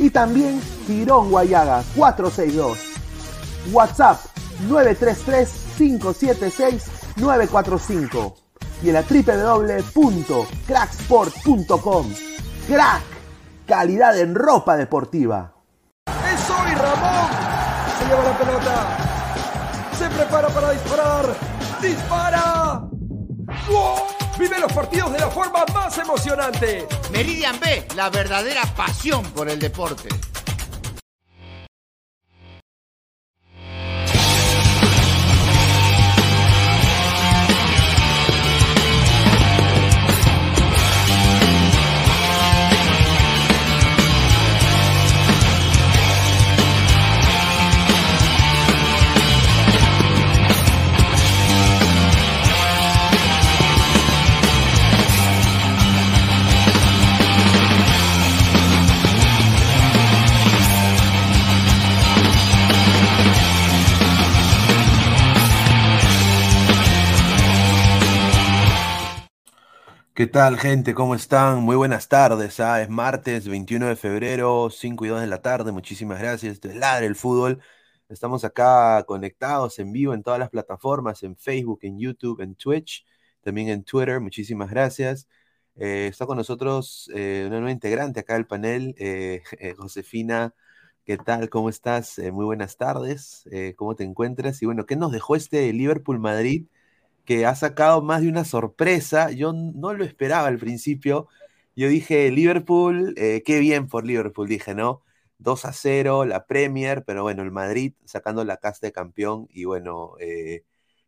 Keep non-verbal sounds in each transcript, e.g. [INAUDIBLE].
y también Girón Guayaga 462. WhatsApp 933-576-945 y en la www.cracksport.com. Crack, calidad en ropa deportiva. ¡Es hoy Ramón! Se lleva la pelota. Se prepara para disparar. ¡Dispara! Vive los partidos de la forma más emocionante. Meridian B, la verdadera pasión por el deporte. ¿Qué tal, gente? ¿Cómo están? Muy buenas tardes. ¿ah? Es martes 21 de febrero, 5 y 2 de la tarde. Muchísimas gracias. Esto es Ladre el Fútbol. Estamos acá conectados en vivo en todas las plataformas, en Facebook, en YouTube, en Twitch, también en Twitter. Muchísimas gracias. Eh, está con nosotros eh, una nueva integrante acá del panel, eh, [LAUGHS] Josefina. ¿Qué tal? ¿Cómo estás? Muy buenas tardes. ¿Cómo te encuentras? Y bueno, ¿qué nos dejó este Liverpool-Madrid? Que ha sacado más de una sorpresa. Yo no lo esperaba al principio. Yo dije, Liverpool, eh, qué bien por Liverpool, dije, ¿no? 2 a 0, la Premier, pero bueno, el Madrid sacando la casta de campeón y bueno, eh,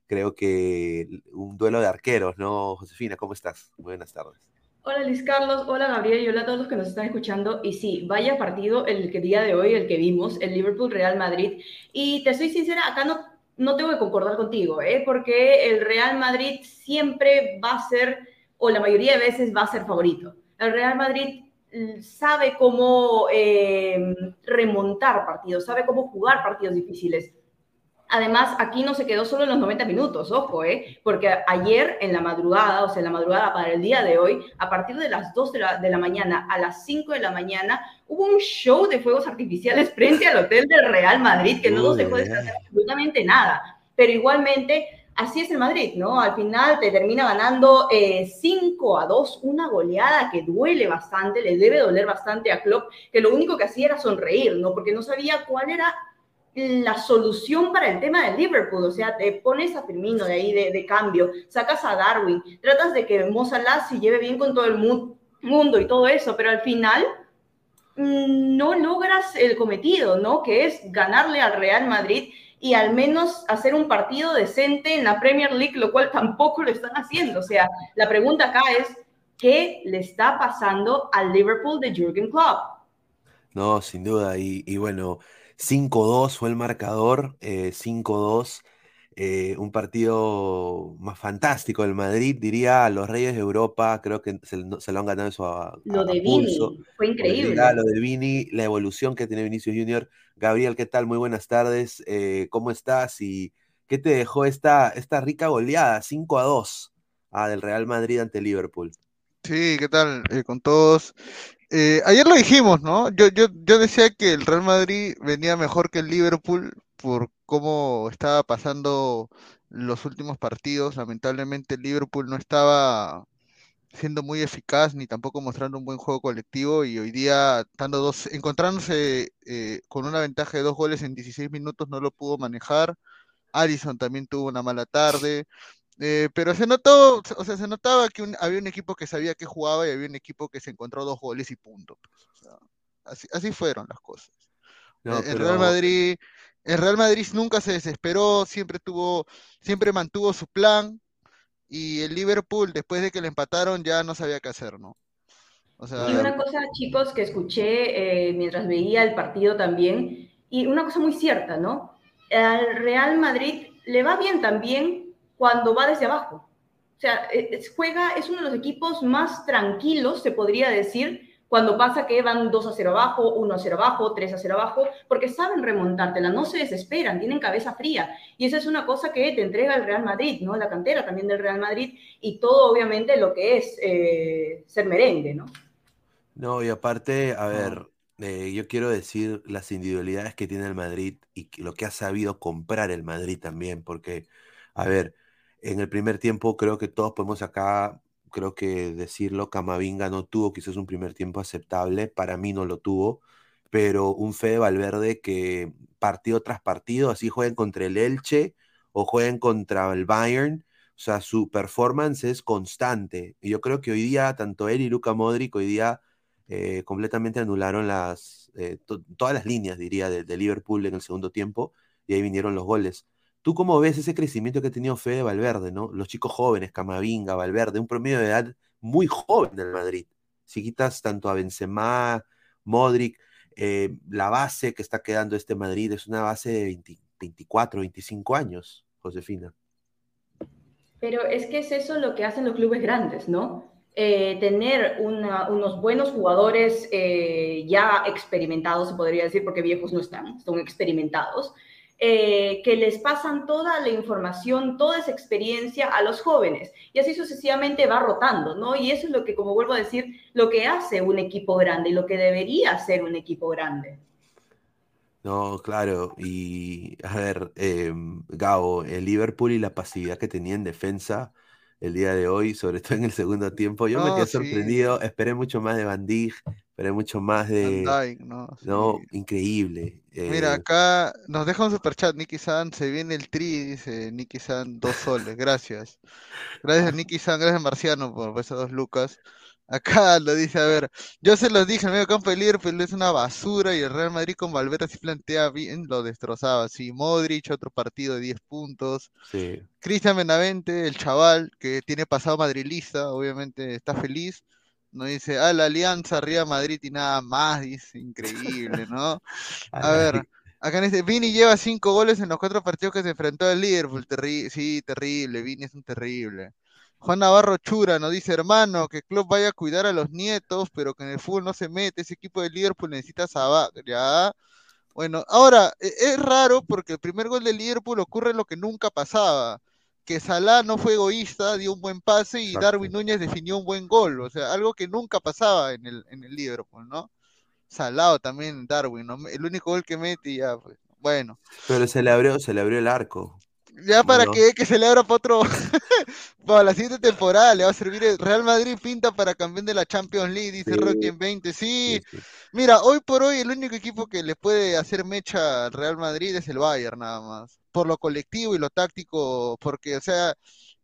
creo que un duelo de arqueros, ¿no? Josefina, ¿cómo estás? Buenas tardes. Hola Luis Carlos, hola Gabriel y hola a todos los que nos están escuchando. Y sí, vaya partido el que día de hoy, el que vimos, el Liverpool-Real Madrid. Y te soy sincera, acá no no tengo que concordar contigo, ¿eh? porque el Real Madrid siempre va a ser, o la mayoría de veces va a ser favorito. El Real Madrid mm, sabe cómo eh, remontar partidos, sabe cómo jugar partidos difíciles. Además, aquí no se quedó solo en los 90 minutos, ojo, ¿eh? porque ayer en la madrugada, o sea, en la madrugada para el día de hoy, a partir de las 2 de la, de la mañana a las 5 de la mañana, hubo un show de fuegos artificiales frente al hotel del Real Madrid que no nos dejó descansar absolutamente nada. Pero igualmente, así es el Madrid, ¿no? Al final te termina ganando eh, 5 a 2, una goleada que duele bastante, le debe doler bastante a Klopp, que lo único que hacía era sonreír, ¿no? Porque no sabía cuál era la solución para el tema del Liverpool, o sea, te pones a Firmino de ahí de, de cambio, sacas a Darwin, tratas de que Mo Salah se lleve bien con todo el mu mundo y todo eso, pero al final mm, no logras el cometido, ¿no? Que es ganarle al Real Madrid y al menos hacer un partido decente en la Premier League, lo cual tampoco lo están haciendo. O sea, la pregunta acá es, ¿qué le está pasando al Liverpool de Jürgen Klopp? No, sin duda. Y bueno, 5-2 fue el marcador, eh, 5-2, eh, un partido más fantástico del Madrid, diría a los Reyes de Europa, creo que se, se lo han ganado eso a, a, Lo de a pulso. Vini fue increíble. Olvidá Lo de Vini, la evolución que tiene Vinicius Junior. Gabriel, ¿qué tal? Muy buenas tardes. Eh, ¿Cómo estás? ¿Y qué te dejó esta, esta rica goleada? 5 a 2 ah, del Real Madrid ante Liverpool. Sí, ¿qué tal? Eh, con todos. Eh, ayer lo dijimos, ¿no? Yo, yo, yo decía que el Real Madrid venía mejor que el Liverpool por cómo estaba pasando los últimos partidos. Lamentablemente el Liverpool no estaba siendo muy eficaz ni tampoco mostrando un buen juego colectivo y hoy día dos, encontrándose eh, con una ventaja de dos goles en 16 minutos no lo pudo manejar. Alisson también tuvo una mala tarde. Eh, pero se notó, o sea, se notaba que un, había un equipo que sabía que jugaba y había un equipo que se encontró dos goles y punto. pues, o sea, así, así fueron las cosas. No, el, el pero- Real Madrid, el Real Madrid nunca se desesperó, siempre tuvo, siempre mantuvo su plan y el Liverpool después de que le empataron ya no sabía qué hacer, ¿no? O sea, Y una cosa, chicos, que escuché eh, mientras veía el partido también, Y una cosa muy cierta, ¿no? Al Real Madrid le va bien también cuando va desde abajo. O sea, es, juega, es uno de los equipos más tranquilos, se podría decir, cuando pasa que van 2 a 0 abajo, 1 a 0 abajo, 3 a 0 abajo, porque saben remontártela, no se desesperan, tienen cabeza fría. Y esa es una cosa que te entrega el Real Madrid, ¿no? La cantera también del Real Madrid y todo, obviamente, lo que es eh, ser merengue, ¿no? No, y aparte, a ver, eh, yo quiero decir las individualidades que tiene el Madrid y lo que ha sabido comprar el Madrid también, porque, a ver, en el primer tiempo creo que todos podemos acá creo que decirlo, Camavinga no tuvo quizás un primer tiempo aceptable, para mí no lo tuvo, pero un Fede Valverde que partido tras partido, así jueguen contra el Elche o jueguen contra el Bayern, o sea, su performance es constante. Y yo creo que hoy día, tanto él y Luca Modric, hoy día eh, completamente anularon las, eh, todas las líneas, diría, de Liverpool en el segundo tiempo, y ahí vinieron los goles. ¿Tú cómo ves ese crecimiento que ha tenido Fede Valverde, ¿no? Los chicos jóvenes, Camavinga, Valverde, un promedio de edad muy joven del Madrid. Si quitas tanto a Benzema, Modric, eh, la base que está quedando este Madrid es una base de 24, 25 años, Josefina. Pero es que es eso lo que hacen los clubes grandes, ¿no? Eh, tener unos buenos jugadores eh, ya experimentados, se podría decir, porque viejos no están, son experimentados, eh, que les pasan toda la información, toda esa experiencia a los jóvenes. Y así sucesivamente va rotando, ¿no? Y eso es lo que, como vuelvo a decir, lo que hace un equipo grande y lo que debería ser un equipo grande. No, claro. Y a ver, em, Gabo, el Liverpool y la pasividad que tenía en defensa el día de hoy, sobre todo en el segundo tiempo, yo me quedé sorprendido. Esperé mucho más de Van Dijk, esperé mucho más de. ¿no? increíble. Mira, eh, acá nos deja un superchat, Nicky San, se viene el tri, dice Nicky San, dos soles, gracias. Gracias Nicky San, gracias Marciano por esas dos lucas. Acá lo dice, a ver, yo se los dije, el medio campo de Liverpool es una basura y el Real Madrid con Valverde si plantea bien, lo destrozaba. Sí, Modric, otro partido de 10 puntos. Sí. Cristian Benavente, el chaval que tiene pasado madrilista, obviamente está feliz. No dice, ah, la alianza arriba Madrid y nada más, dice, increíble, ¿no? [LAUGHS] A ver, acá dice, Vini lleva cinco goles en los cuatro partidos que se enfrentó al Liverpool, Terri sí, terrible, Vini es un terrible. Juan Navarro Chura nos dice, hermano, que el club vaya a cuidar a los nietos, pero que en el fútbol no se mete, ese equipo de Liverpool necesita saber, ya. Bueno, ahora, e, es raro porque el primer gol de Liverpool ocurre lo que nunca pasaba, que Salah no fue egoísta, dio un buen pase y Darwin Núñez definió un buen gol, o sea, algo que nunca pasaba en el, en el Liverpool, ¿no? Salado también Darwin, ¿no? el único gol que mete ya, pues, bueno. Pero se le abrió, se le abrió el arco. Ya para que, que se le abra para otro, [LAUGHS] para la siguiente temporada le va a servir el Real Madrid pinta para campeón de la Champions League, dice Rocky en 20. Sí. mira, hoy por hoy el único equipo que le puede hacer mecha al Real Madrid es el Bayern nada más, por lo colectivo y lo táctico, porque o sea,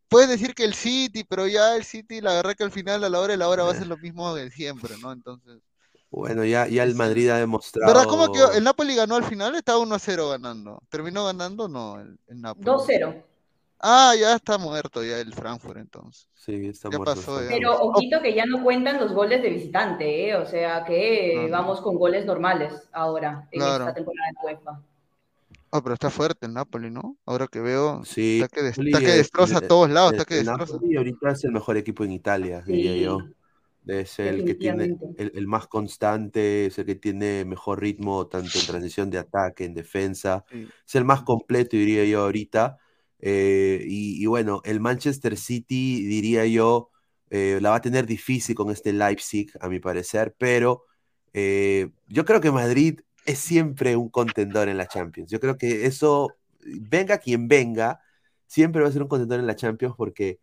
puedes decir que el City, pero ya el City la verdad que al final a la hora de la hora va a ser lo mismo de siempre, ¿no? Entonces bueno, ya, ya el Madrid ha demostrado. ¿Verdad? ¿Cómo que el Napoli ganó al final? Estaba 1-0 ganando. ¿Terminó ganando? No, el, el Napoli. 2-0. Ah, ya está muerto ya el Frankfurt entonces. Sí, está muerto. Pasó, Pero ojito que ya no cuentan los goles de visitante, ¿eh? o sea que vamos con goles normales ahora en esta temporada de UEFA. Ah, pero está fuerte el Napoli, ¿no? Ahora que veo, sí, está que, está que destroza a todos lados, está que destroza. Napoli ahorita es el mejor equipo en Italia, diría yo. Es el que tiene el, más constante, es el que tiene mejor ritmo tanto en transición de ataque, en defensa. Es el más completo, diría yo, ahorita. Eh, y, bueno, el Manchester City, diría yo, eh, la va a tener difícil con este Leipzig, a mi parecer, pero eh, yo creo que Madrid es siempre un contendor en la Champions. Yo creo que eso, venga quien venga, siempre va a ser un contendor en la Champions porque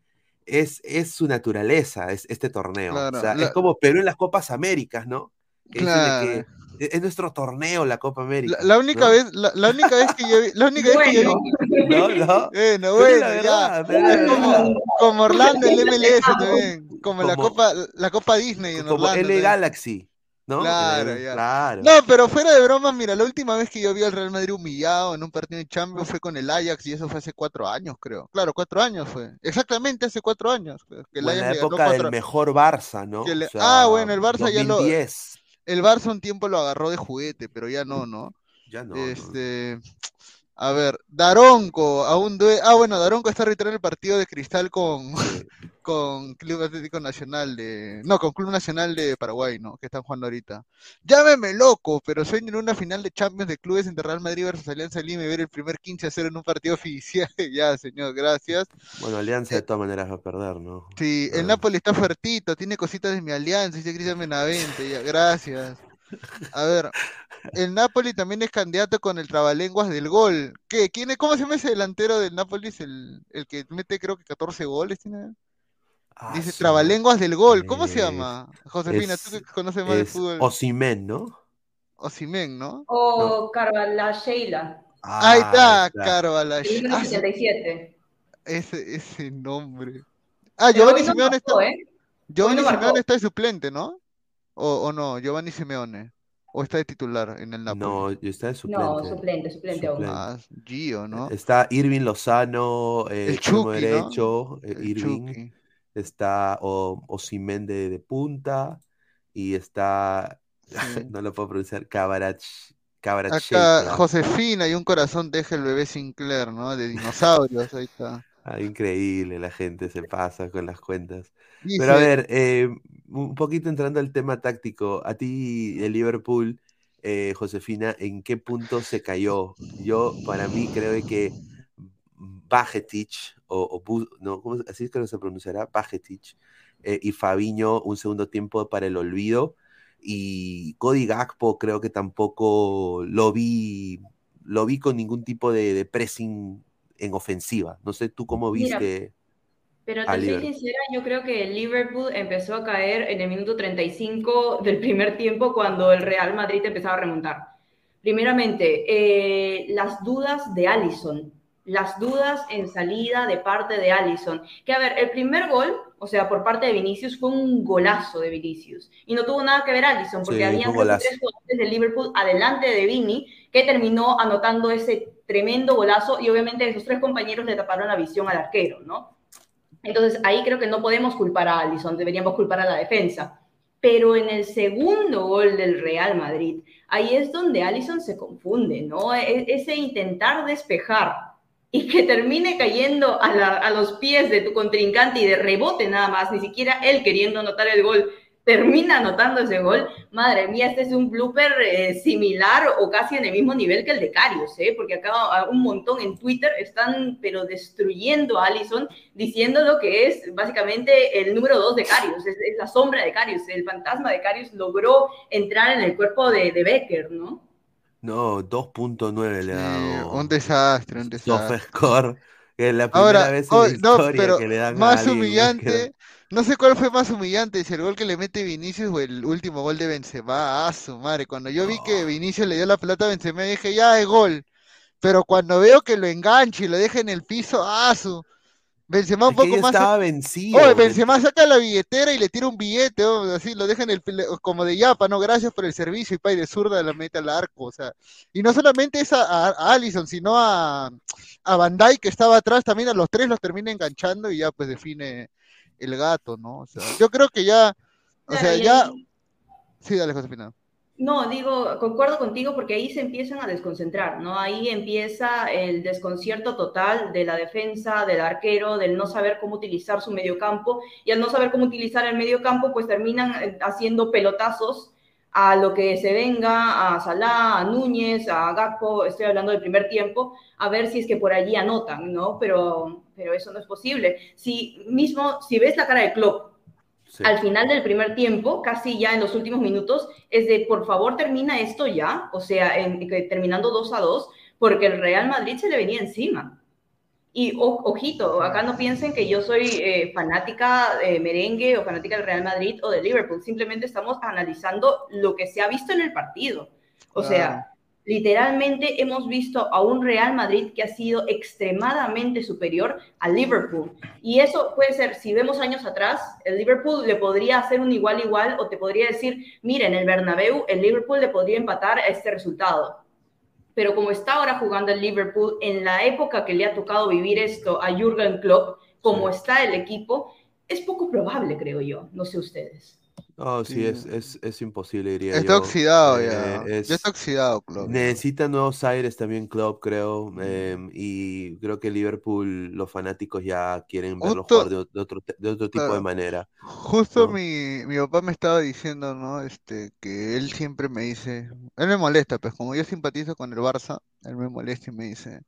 es, es su naturaleza, es este torneo. o sea, es como Perú en las Copas Américas, ¿no? claro. E, es nuestro torneo la Copa América. La, única vez, la, única vez que yo vi, la única vez que yo vi. No, no. [LAUGHS] Bueno, bueno, verdad, ya. Como, como, Orlando el MLS [LAUGHS] también, como, la Copa, la Copa Disney en como Orlando. L Galaxy. ¿No? Claro, ya. claro. No, pero fuera de bromas, mira, la última vez que yo vi al Real Madrid humillado en un partido de Champions fue con el Ajax y eso fue hace cuatro años, creo. Claro, cuatro años fue. Exactamente hace cuatro años. Que el la época del mejor Barça, ¿no? ah, bueno, el Barça ya lo. El Barça un tiempo lo agarró de juguete, pero ya no, ¿no? Ya no. no. A ver, Daronco, aún due- Ah, bueno, Daronco está retirando el partido de Cristal con, [LAUGHS] con Club Atlético Nacional de... No, con Club Nacional de Paraguay, ¿no? Que están jugando ahorita. Llámeme loco, pero sueño en una final de Champions de clubes entre Real Madrid versus Alianza Lima y ver el primer 15 a 0 en un partido [LAUGHS] oficial. [LAUGHS] Ya, señor, gracias. Bueno, Alianza de todas maneras va a perder, ¿no? Sí, el. Napoli está fuertito, tiene cositas de mi alianza, dice Cristian Benavente, ya, gracias. A ver, el Napoli también es candidato con el trabalenguas del gol. ¿Qué? ¿Quién es? ¿Cómo se llama ese delantero del Napoli? Es el, el que mete creo que 14 goles, tiene. Ah, Dice su- trabalenguas del gol. ¿Cómo se Eh, llama? Josefina, es- tú que conoces más de fútbol. Osimhen, ¿no? Osimhen, ¿no? O Carvala Sheila, Ahí está, ahí está. Carvala. el número Ah, su- 77. ese, ese nombre. Ah, Pero Giovanni no Simeone está, ¿eh? Giovanni no. Simeone está de suplente, ¿no? O, o no, Giovanni Simeone. O está de titular en el Napoli. No, está de suplente. No, suplente, suplente aún. Ah, Gio, ¿no? Está Irving Lozano, eh, El Chucky, ¿no? derecho, eh, El Irving. Chucky. Está o, Osimhen de, de punta. Y está. Sí. [LAUGHS] no lo puedo pronunciar. Cabarach. Acá Cabarachela. Josefina y un corazón deja el bebé Sinclair, ¿no? De dinosaurios, ahí está. Ah, increíble, la gente se pasa con las cuentas. Dice, Pero a ver, eh, un poquito entrando al tema táctico, a ti el Liverpool, eh, Josefina, ¿en qué punto se cayó? Yo, para mí, creo que Bajetic, o, o Bu- no, ¿cómo se- así es que se pronunciará, Bajetic, eh, y Fabiño, un segundo tiempo para el olvido, y Cody Gakpo creo que tampoco lo vi, lo vi con ningún tipo de, de pressing en ofensiva. No sé tú cómo Mira, viste Pero te soy sincera, yo creo que el Liverpool empezó a caer en el minuto 35 del primer tiempo cuando el Real Madrid empezaba a remontar. Primeramente, eh, las dudas de Allison, las dudas en salida de parte de Allison. Que a ver, el primer gol, o sea, por parte de Vinicius, fue un golazo de Vinicius. Y no tuvo nada que ver Allison, porque Sí, había tres jugadores del Liverpool adelante de Vini, que terminó anotando ese tremendo golazo. Y obviamente esos tres compañeros le taparon la visión al arquero, ¿no? Entonces ahí creo que no podemos culpar a Allison, deberíamos culpar a la defensa. Pero en el segundo gol del Real Madrid, ahí es donde Allison se confunde, ¿no? E- Ese intentar despejar y que termine cayendo a, a los pies de tu contrincante y de rebote nada más, ni siquiera él queriendo anotar el gol, termina anotando ese gol. Madre mía, este es un blooper eh, similar o casi en el mismo nivel que el de Carius, ¿eh? Porque acá ah, un montón en Twitter están, pero destruyendo a Allison, diciendo lo que es básicamente el número dos de Carius, es, es la sombra de Carius, el fantasma de Carius logró entrar en el cuerpo de, de Becker, ¿no? No, 2.9 le ha sí, dado un desastre, un desastre. SofaScore, que es la primera Ahora, vez en oh, la no, historia pero que le dan más humillante, [LAUGHS] no sé cuál fue más humillante, si el gol que le mete Vinicius o el último gol de Benzema, a su madre, cuando yo vi que. Vinicius le dio la pelota a Benzema dije, ya es gol, pero cuando veo que lo engancha y lo deja en el piso, a su, Benzema un Es que poco más, estaba vencido. Benzema saca la billetera y le tira un billete, oh, así, lo deja en el, como de yapa, no, gracias por el servicio y pa, y de zurda la mete al arco, o sea, y no solamente es a, a, a Alisson, sino a, a Dijk que estaba atrás, también a los tres los termina enganchando y ya pues define el gato, ¿no? O sea, yo creo que ya, o Claro, sea, ya, ahí- sí, dale, Josefina. No, digo, concuerdo contigo porque ahí se empiezan a desconcentrar, ¿no? Ahí empieza el desconcierto total de la defensa, del arquero, del no saber cómo utilizar su mediocampo y al no saber cómo utilizar el mediocampo, pues terminan eh, haciendo pelotazos a lo que se venga, a Salah, a Núñez, a Gakpo, estoy hablando del primer tiempo, a ver si es que por allí anotan, ¿no? Pero, pero eso no es posible. Si mismo, si ves la cara de Klopp, Sí. al final del primer tiempo, casi ya en los últimos minutos, es de por favor termina esto ya, o sea, en- terminando 2 a 2, porque el Real Madrid se le venía encima. Y o- ojito, acá no piensen que yo soy eh, fanática de merengue o fanática del Real Madrid o de Liverpool, simplemente estamos analizando lo que se ha visto en el partido. O sea, literalmente hemos visto a un Real Madrid que ha sido extremadamente superior al Liverpool. Y eso puede ser, si vemos años atrás, el Liverpool le podría hacer un igual igual o te podría decir, mira, en el Bernabéu el Liverpool le podría empatar a este resultado. Pero como está ahora jugando el Liverpool, en la época que le ha tocado vivir esto a Jürgen Klopp, como está el equipo, es poco probable, creo yo. No sé ustedes. No, sí, es, es, es imposible, diría Está yo. oxidado Eh, ya. Ya está es, oxidado, Klopp. necesita nuevos aires también Klopp, creo. em, y creo que Liverpool, los fanáticos ya quieren verlo jugar de, de otro, de otro tipo de manera, justo ¿no? mi, mi papá me estaba diciendo, ¿no? Este, que él siempre me dice, él me molesta, pues como yo simpatizo con el Barça, él me molesta y me dice,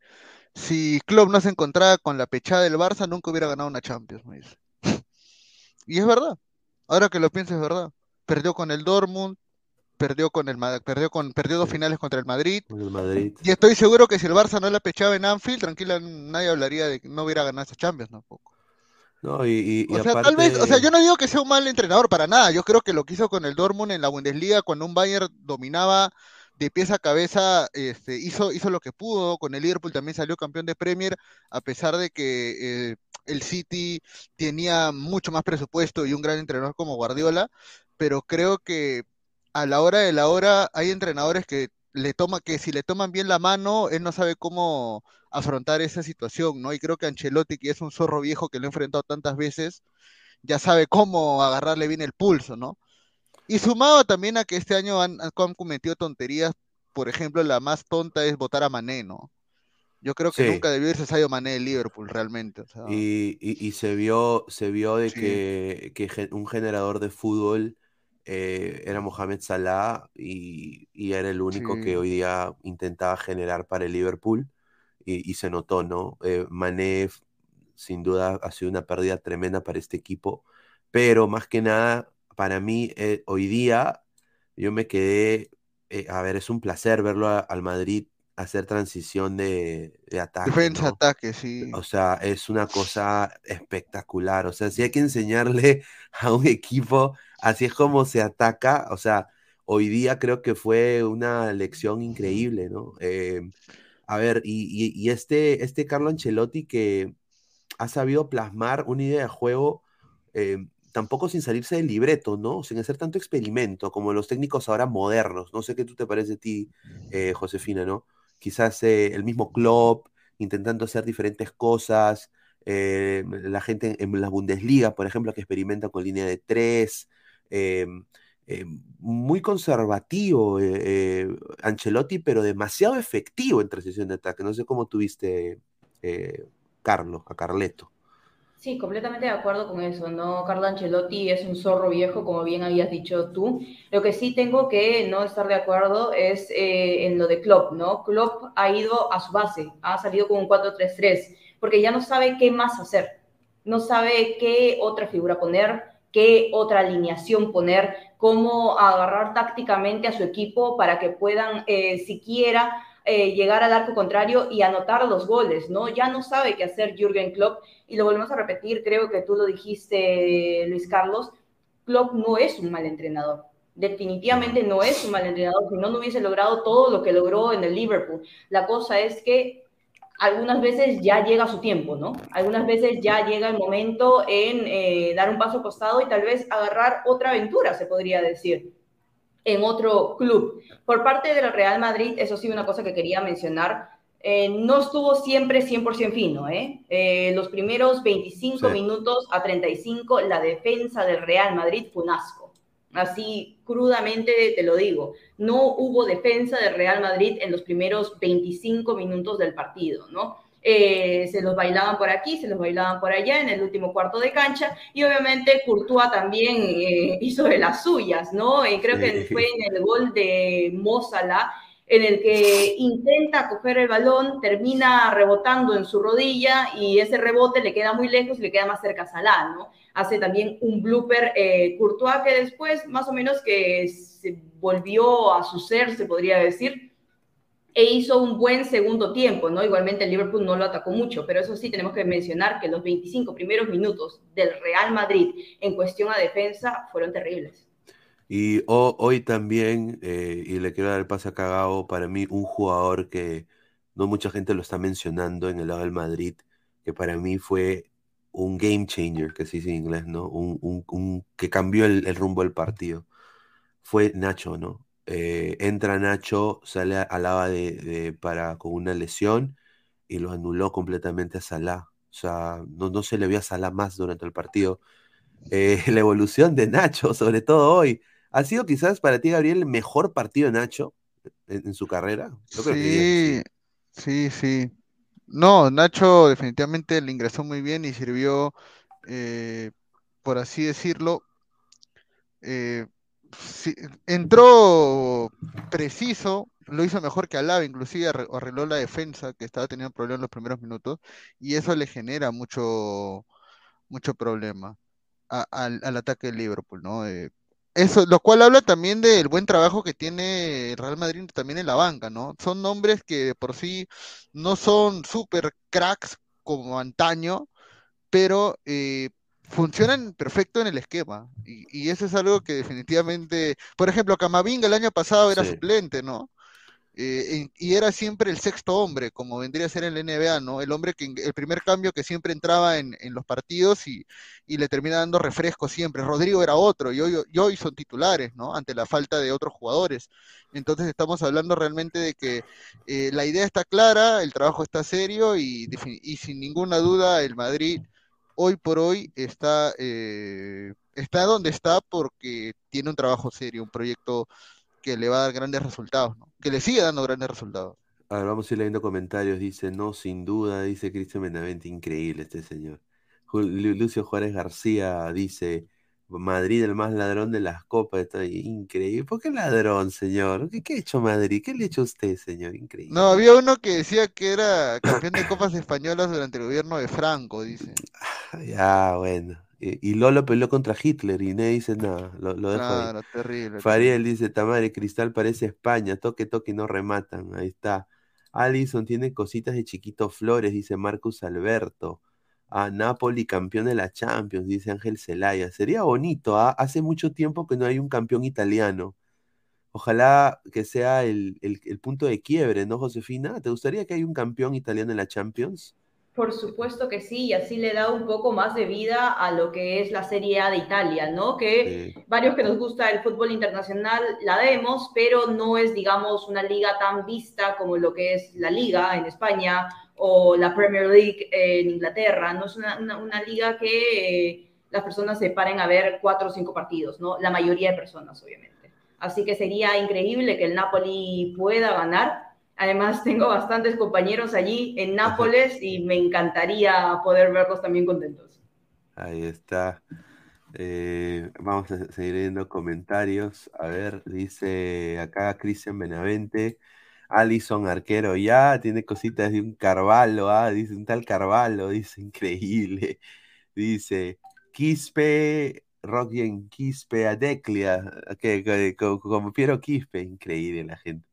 si Klopp no se encontraba con la pechada del Barça, nunca hubiera ganado una Champions, me dice. [LAUGHS] Y es verdad, ahora que lo pienso es verdad. Perdió con el Dortmund, perdió con el perdió con, perdió dos finales contra el Madrid. el Madrid. Y estoy seguro que si el Barça no la pechaba en Anfield, tranquila, nadie hablaría de que no hubiera ganado esa Champions tampoco. No, y, y- y O sea, tal vez, o sea, yo no digo que sea un mal entrenador para nada. Yo creo que lo que hizo con el Dortmund en la Bundesliga, cuando un Bayern dominaba de pies a cabeza, este, hizo, hizo lo que pudo. Con el Liverpool también salió campeón de Premier, a pesar de que eh, el City tenía mucho más presupuesto y un gran entrenador como Guardiola. Pero creo que a la hora de la hora hay entrenadores que le toma, que si le toman bien la mano, él no sabe cómo afrontar esa situación, ¿no? Y creo que Ancelotti, que es un zorro viejo que lo ha enfrentado tantas veces, ya sabe cómo agarrarle bien el pulso, ¿no? Y sumado también a que este año han, han cometido tonterías, por ejemplo, la más tonta es votar a Mané, ¿no? Yo creo que sí, nunca debió irse salido Mané de Liverpool, realmente, o sea, y, y- y se vio, se vio de sí, que, que un generador de fútbol eh, era Mohamed Salah y, y era el único que sí, hoy día intentaba generar para el Liverpool y, se notó, ¿no? Eh, Mané sin duda ha sido una pérdida tremenda para este equipo, pero más que nada, para mí, eh, hoy día yo me quedé, eh, a ver, es un placer verlo a- al Madrid hacer transición de, de ataque, defensa, ¿no? ataque, sí, O sea, es una cosa espectacular. O sea, si hay que enseñarle [LAUGHS] a un equipo, así es como se ataca. O sea, hoy día creo que fue una lección increíble, ¿no? Eh, a ver, y, y- y este, este Carlo Ancelotti que ha sabido plasmar una idea de juego, eh, tampoco sin salirse del libreto, ¿no? Sin hacer tanto experimento como los técnicos ahora modernos. No sé qué tú te parece a ti, eh, Josefina, ¿no? Quizás eh, el mismo Klopp intentando hacer diferentes cosas, eh, la gente en, en la Bundesliga, por ejemplo, que experimenta con línea de tres, eh, muy conservativo Ancelotti, pero demasiado efectivo en transición de ataque. No sé cómo tuviste, Carlos, a Carleto. Sí, completamente de acuerdo con eso, ¿no? Carlo Ancelotti es un zorro viejo, como bien habías dicho tú. Lo que sí tengo que no estar de acuerdo es eh, en lo de Klopp, ¿no? Klopp ha ido a su base, ha salido con un 4-3-3, porque ya no sabe qué más hacer, no sabe qué otra figura poner, qué otra alineación poner, cómo agarrar tácticamente a su equipo para que puedan eh, siquiera eh, llegar al arco contrario y anotar los goles, ¿no? Ya no sabe qué hacer Jürgen Klopp y lo volvemos a repetir, creo que tú lo dijiste, Luis Carlos, Klopp no es un mal entrenador. Definitivamente no es un mal entrenador, si no, no hubiese logrado todo lo que logró en el Liverpool. La cosa es que algunas veces ya llega su tiempo, ¿no? Algunas veces ya llega el momento en eh, dar un paso costado y tal vez agarrar otra aventura, se podría decir en otro club. Por parte del Real Madrid, eso sí, una cosa que quería mencionar, eh, no estuvo siempre 100% fino. ¿eh? Eh, los primeros 25 Sí. minutos a 35, la defensa del Real Madrid fue un asco. Así crudamente te lo digo. No hubo defensa del Real Madrid en los primeros 25 minutos del partido, ¿no? Eh, se los bailaban por aquí, se los bailaban por allá en el último cuarto de cancha y obviamente Courtois también eh, [LAUGHS] hizo de las suyas, ¿no? Eh, creo que fue en el gol de Mo Salah en el que intenta coger el balón, termina rebotando en su rodilla y ese rebote le queda muy lejos y le queda más cerca a Salah, ¿no? Hace también un blooper eh, Courtois que después más o menos que se volvió a su ser, se podría decir, e hizo un buen segundo tiempo, ¿no? Igualmente el Liverpool no lo atacó mucho, pero eso sí tenemos que mencionar que los 25 primeros minutos del Real Madrid en cuestión a defensa fueron terribles. Y ho- hoy también, eh, y le quiero dar el pase a Cagao, para mí un jugador que no mucha gente lo está mencionando en el lado del Madrid, que para mí fue un game changer, que se dice en inglés, ¿no? Un, que cambió el rumbo del partido. Fue Nacho, ¿no? Eh, entra Nacho, sale a- al lado de, de- para, con una lesión y lo anuló completamente a Salah. O sea, no, no se le vio a Salah más durante el partido. eh, [LAUGHS] la evolución de Nacho, sobre todo hoy. ¿Ha sido quizás para ti, Gabriel, el mejor partido de Nacho en, su carrera? sí, sí, sí. No, Nacho definitivamente le ingresó muy bien y sirvió, eh, por así decirlo, eh, entró preciso, lo hizo mejor que Alaba, inclusive arregló la defensa que estaba teniendo problemas en los primeros minutos y eso le genera mucho, mucho problema al, ataque del Liverpool, ¿no? Eh, eso, lo cual habla también del buen trabajo que tiene Real Madrid también en la banca, ¿no? Son nombres que por sí no son super cracks como antaño, pero eh, funcionan perfecto en el esquema. Y, eso es algo que definitivamente, por ejemplo, Camavinga el año pasado era suplente, ¿no? Eh, y era siempre el sexto hombre, como vendría a ser en el NBA, ¿no? El hombre que, el primer cambio que siempre entraba en, los partidos y, le termina dando refresco siempre. Rodrigo era otro, y hoy, son titulares, ¿no? Ante la falta de otros jugadores. Entonces estamos hablando realmente de que eh, la idea está clara, el trabajo está serio y, y, sin ninguna duda el Madrid hoy por hoy está, eh, está donde está porque tiene un trabajo serio, un proyecto que le va a dar grandes resultados, ¿no? que le sigue dando grandes resultados. A ver, vamos a ir leyendo comentarios. Dice, no, sin duda, dice Cristian Benavente, increíble este señor. Lucio Juárez García dice, Madrid el más ladrón de las copas, está increíble. ¿Por qué ladrón, señor? ¿Qué, ha hecho Madrid? ¿Qué le ha hecho usted, señor? Increíble. No, había uno que decía que era campeón de copas españolas durante el gobierno de Franco, dice. Ya, bueno. Y, Lolo peleó contra Hitler y nadie dice nada. Lo, lo dejo claro, terrible. Fariel dice, Tamare, Cristal parece España, toque, toque y no rematan. Ahí está. Alison tiene cositas de chiquito flores, dice Marcus Alberto. A Napoli campeón de la Champions, dice Ángel Celaya. Sería bonito, ¿ah? hace mucho tiempo que no hay un campeón italiano. Ojalá que sea el, el punto de quiebre, ¿no, Josefina? ¿Te gustaría que haya un campeón italiano en la Champions? Por supuesto que sí, y así le da un poco más de vida a lo que es la Serie A de Italia, ¿no? Que varios que nos gusta el fútbol internacional la vemos, pero no es, digamos, una liga tan vista como lo que es la Liga en España o la Premier League en Inglaterra, no es una, liga que eh, las personas se paren a ver cuatro o cinco partidos, ¿no? La mayoría de personas, obviamente. Así que sería increíble que el Napoli pueda ganar Además, [LAUGHS] tengo bastantes compañeros allí en Nápoles y me encantaría poder verlos también contentos. Ahí está. Eh, vamos a seguir viendo comentarios. A ver, dice acá Cristian Benavente. Alison Arquero ya tiene cositas de un Carvalho, ah, dice un tal Carvalho, dice increíble. Dice Quispe, Rockien Quispe, Adeclia, que, como Piero Quispe, increíble la gente.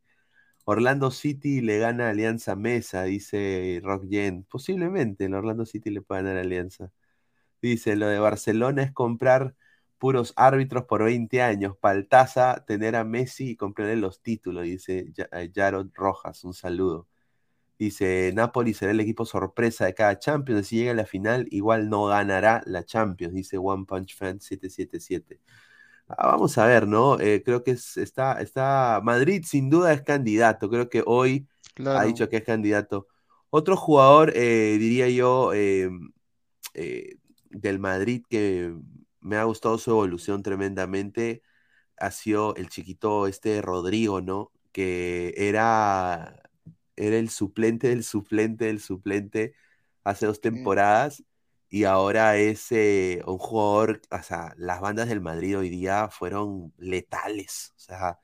Orlando City le gana Alianza Mesa, dice Rock Yen. Posiblemente el Orlando City le pueda ganar Alianza. Dice, lo de Barcelona es comprar puros árbitros por 20 años. Paltaza, tener a Messi y comprarle los títulos, dice Jaron Rojas. Un saludo. Dice, Napoli será el equipo sorpresa de cada Champions. Si llega a la final, igual no ganará la Champions, dice One Punch Fan 777. Ah, vamos a ver, ¿no? Eh, creo que está, está, Madrid sin duda es candidato, creo que hoy ha dicho que es candidato. Otro jugador, eh, diría yo, eh, del Madrid que me ha gustado su evolución tremendamente, ha sido el chiquito este Rodrigo, ¿no? Que era, era el suplente del suplente del suplente hace dos temporadas y ahora es eh, un jugador, o sea, las bandas del Madrid hoy día fueron letales, o sea,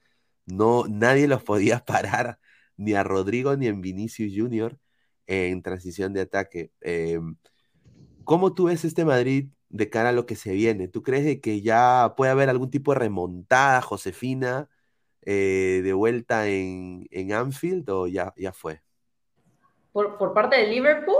no, nadie los podía [LAUGHS] parar, ni a Rodrigo ni en Vinicius Junior en transición de ataque. Em, ¿Cómo tú ves este Madrid de cara a lo que se viene? ¿Tú crees que ya puede haber algún tipo de remontada, Josefina, eh, de vuelta en, en, Anfield o ya, ya fue? Por, por parte de Liverpool,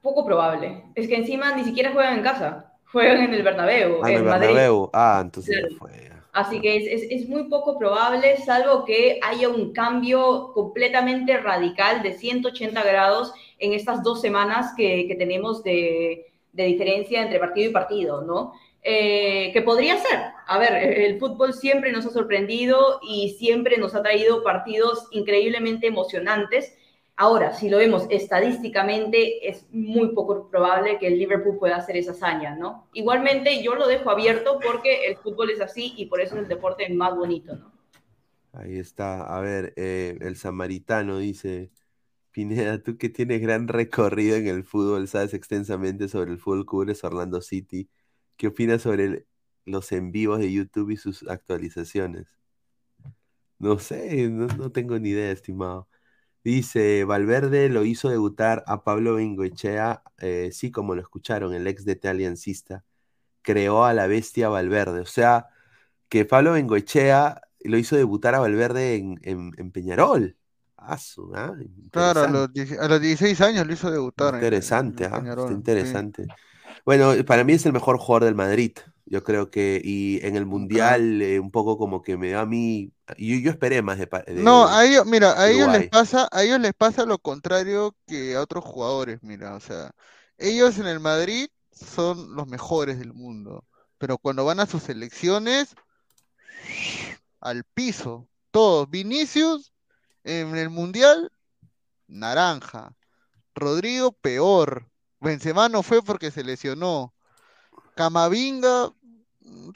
poco probable. Es que encima ni siquiera juegan en casa, juegan en el Bernabéu, ah, en, el Bernabéu. Ah, entonces fue. Así que es, es, muy poco probable, salvo que haya un cambio completamente radical de 180 grados en estas dos semanas que, que tenemos de, de, diferencia entre partido y partido, ¿no? Eh, que podría ser. A ver, el fútbol siempre nos ha sorprendido y siempre nos ha traído partidos increíblemente emocionantes Ahora, si lo vemos estadísticamente, es muy poco probable que el Liverpool pueda hacer esa hazaña, ¿no? Igualmente, yo lo dejo abierto porque el fútbol es así y por eso es el deporte más bonito, ¿no? Ahí está. A ver, eh, el samaritano dice, Pineda, tú que tienes gran recorrido en el fútbol, sabes extensamente sobre el fútbol, cubres Orlando City. ¿Qué opinas sobre los en vivos de YouTube y sus actualizaciones? No sé, no tengo ni idea, estimado. Dice, Valverde lo hizo debutar a Pablo Bengoechea, eh, sí, como lo escucharon, el ex de Aliancista, creó a la bestia Valverde. O sea, que Pablo Bengoechea lo hizo debutar a Valverde en, Peñarol. Ah, claro, a los, 16 años lo hizo debutar. Interesante, ah, interesante. Bueno, para mí es el mejor jugador del Madrid. Yo creo que, y en el Mundial, eh, un poco como que me da a mí, yo, yo esperé más de, No, a ellos, mira, a ellos les pasa, a ellos les pasa lo contrario que a otros jugadores, mira, o sea, ellos en el Madrid son los mejores del mundo, pero cuando van a sus selecciones, al piso, todos, Vinicius en el Mundial, naranja, Rodrigo peor, Benzema no fue porque se lesionó, Camavinga,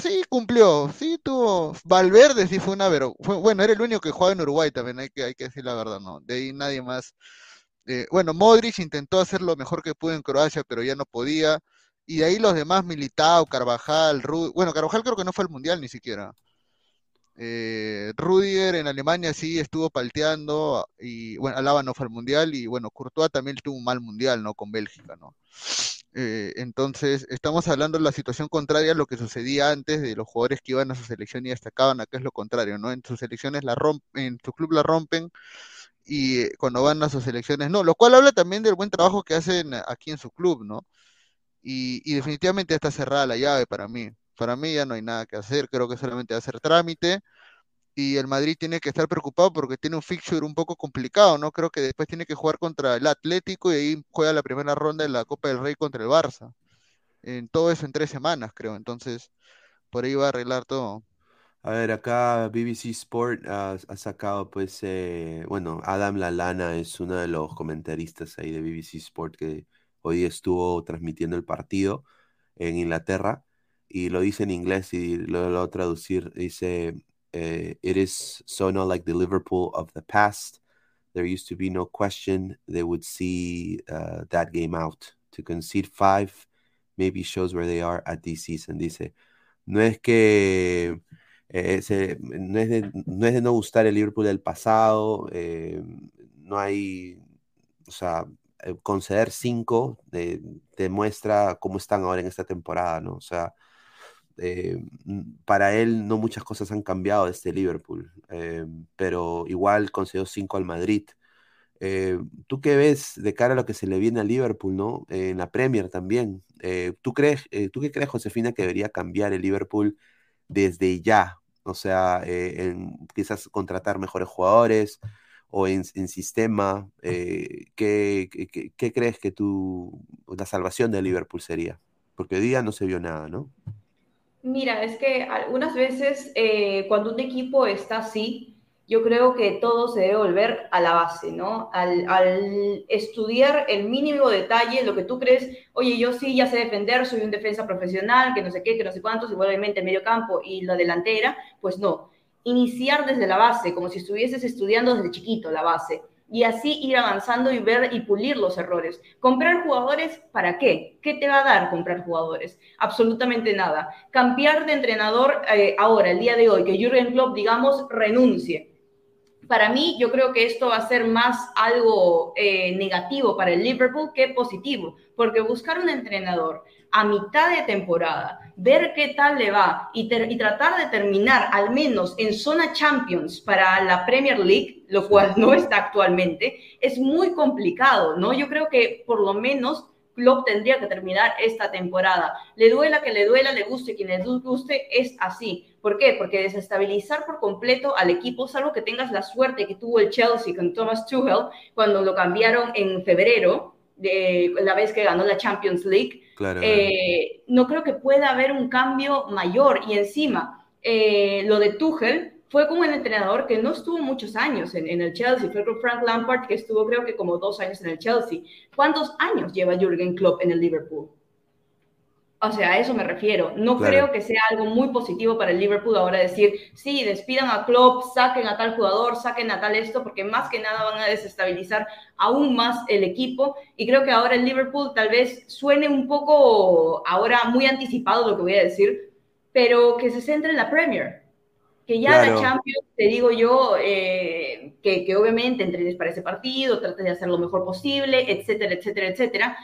sí, cumplió, sí, tuvo. Valverde sí fue una fue Bueno, era el único que jugaba en Uruguay también, hay que, hay que decir la verdad, ¿no? De ahí nadie más. Eh, bueno, Modric intentó hacer lo mejor que pudo en Croacia, pero ya no podía. Y de ahí los demás, Militao, Carvajal, Rudiger. Bueno, Carvajal creo que no fue al Mundial ni siquiera. Eh, Rudiger en Alemania sí estuvo palteando y bueno, Alaba no fue al Mundial y bueno, Courtois también tuvo un mal Mundial, ¿no? Con Bélgica, ¿no? Eh, entonces, estamos hablando de la situación contraria a lo que sucedía antes de los jugadores que iban a su selección y destacaban, acá es lo contrario, ¿no? En sus selecciones la rompen, en su club la rompen y eh, cuando van a sus selecciones no, lo cual habla también del buen trabajo que hacen aquí en su club, ¿no? Y, y definitivamente está cerrada la llave para mí. Para mí ya no hay nada que hacer, creo que solamente hacer trámite y el Madrid tiene que estar preocupado porque tiene un fixture un poco complicado, ¿no? Creo que después tiene que jugar contra el Atlético y ahí juega la primera ronda de la Copa del Rey contra el Barça. En todo eso en tres semanas, creo. Entonces, por ahí va a arreglar todo. A ver, acá BBC Sport ha, sacado, pues, eh, bueno, Adam Lalana es uno de los comentaristas ahí de BBC Sport que hoy estuvo transmitiendo el partido en Inglaterra y lo dice en inglés y lo, traducir. Dice, uh, it is so not like the Liverpool of the past. There used to be no question they would see uh, that game out. To concede five maybe shows where they are at this season. Dice, no es que eh, no, es de, no, es de, no gustar el Liverpool del pasado, eh, no hay, o sea, eh, conceder cinco demuestra cómo están ahora en esta temporada, ¿no? O sea, eh, para él no muchas cosas han cambiado desde este Liverpool, eh, pero igual concedió 5 al Madrid. Eh, ¿Tú qué ves de cara a lo que se le viene a Liverpool, ¿no? en la Premier también. ¿tú, crees, ¿Tú qué crees, Josefina, que debería cambiar el Liverpool desde ya? O sea, en, quizás contratar mejores jugadores o en, sistema. ¿qué, qué, qué crees que tú, la salvación de Liverpool sería? Porque hoy día no se vio nada, ¿no? Mira, es que algunas veces eh, cuando un equipo está así, yo creo que todo se debe volver a la base, ¿no? Al, estudiar el mínimo detalle, lo que tú crees, oye, yo sí ya sé defender, soy un defensa profesional, que no sé qué, que no sé cuántos, igualmente medio campo y la delantera, pues no. Iniciar desde la base, como si estuvieses estudiando desde chiquito la base y así ir avanzando y ver y pulir los errores. ¿Comprar jugadores para qué? ¿Qué te va a dar comprar jugadores? Absolutamente nada. Cambiar de entrenador eh, ahora, el día de hoy, que Jurgen Klopp, digamos, renuncie. Para mí, yo creo que esto va a ser más algo eh, negativo para el Liverpool que positivo, porque buscar un entrenador a mitad de temporada, ver qué tal le va y, tratar de terminar al menos en zona Champions para la Premier League, lo cual no está actualmente, es muy complicado, ¿no? Yo creo que por lo menos Klopp tendría que terminar esta temporada. Le duela que le duela, le guste quien le guste, es así. ¿Por qué? Porque desestabilizar por completo al equipo, salvo que tengas la suerte que tuvo el Chelsea con Thomas Tuchel cuando lo cambiaron en febrero, de la vez que ganó la Champions League, eh, no creo que pueda haber un cambio mayor. Y encima, eh, lo de Tuchel fue con un entrenador que no estuvo muchos años en, el Chelsea, fue con Frank Lampard, que estuvo creo que como dos años en el Chelsea. ¿Cuántos años lleva Jürgen Klopp en el Liverpool? O sea, a eso me refiero. No creo que sea algo muy positivo para el Liverpool ahora decir, sí, despidan a Klopp, saquen a tal jugador, saquen a tal esto, porque más que nada van a desestabilizar aún más el equipo. Y creo que ahora el Liverpool tal vez suene un poco, ahora muy anticipado lo que voy a decir, pero que se centre en la Premier. Que ya la Champions, te digo yo, eh, que, que, obviamente entrenes para ese partido, trates de hacer lo mejor posible, etcétera, etcétera, etcétera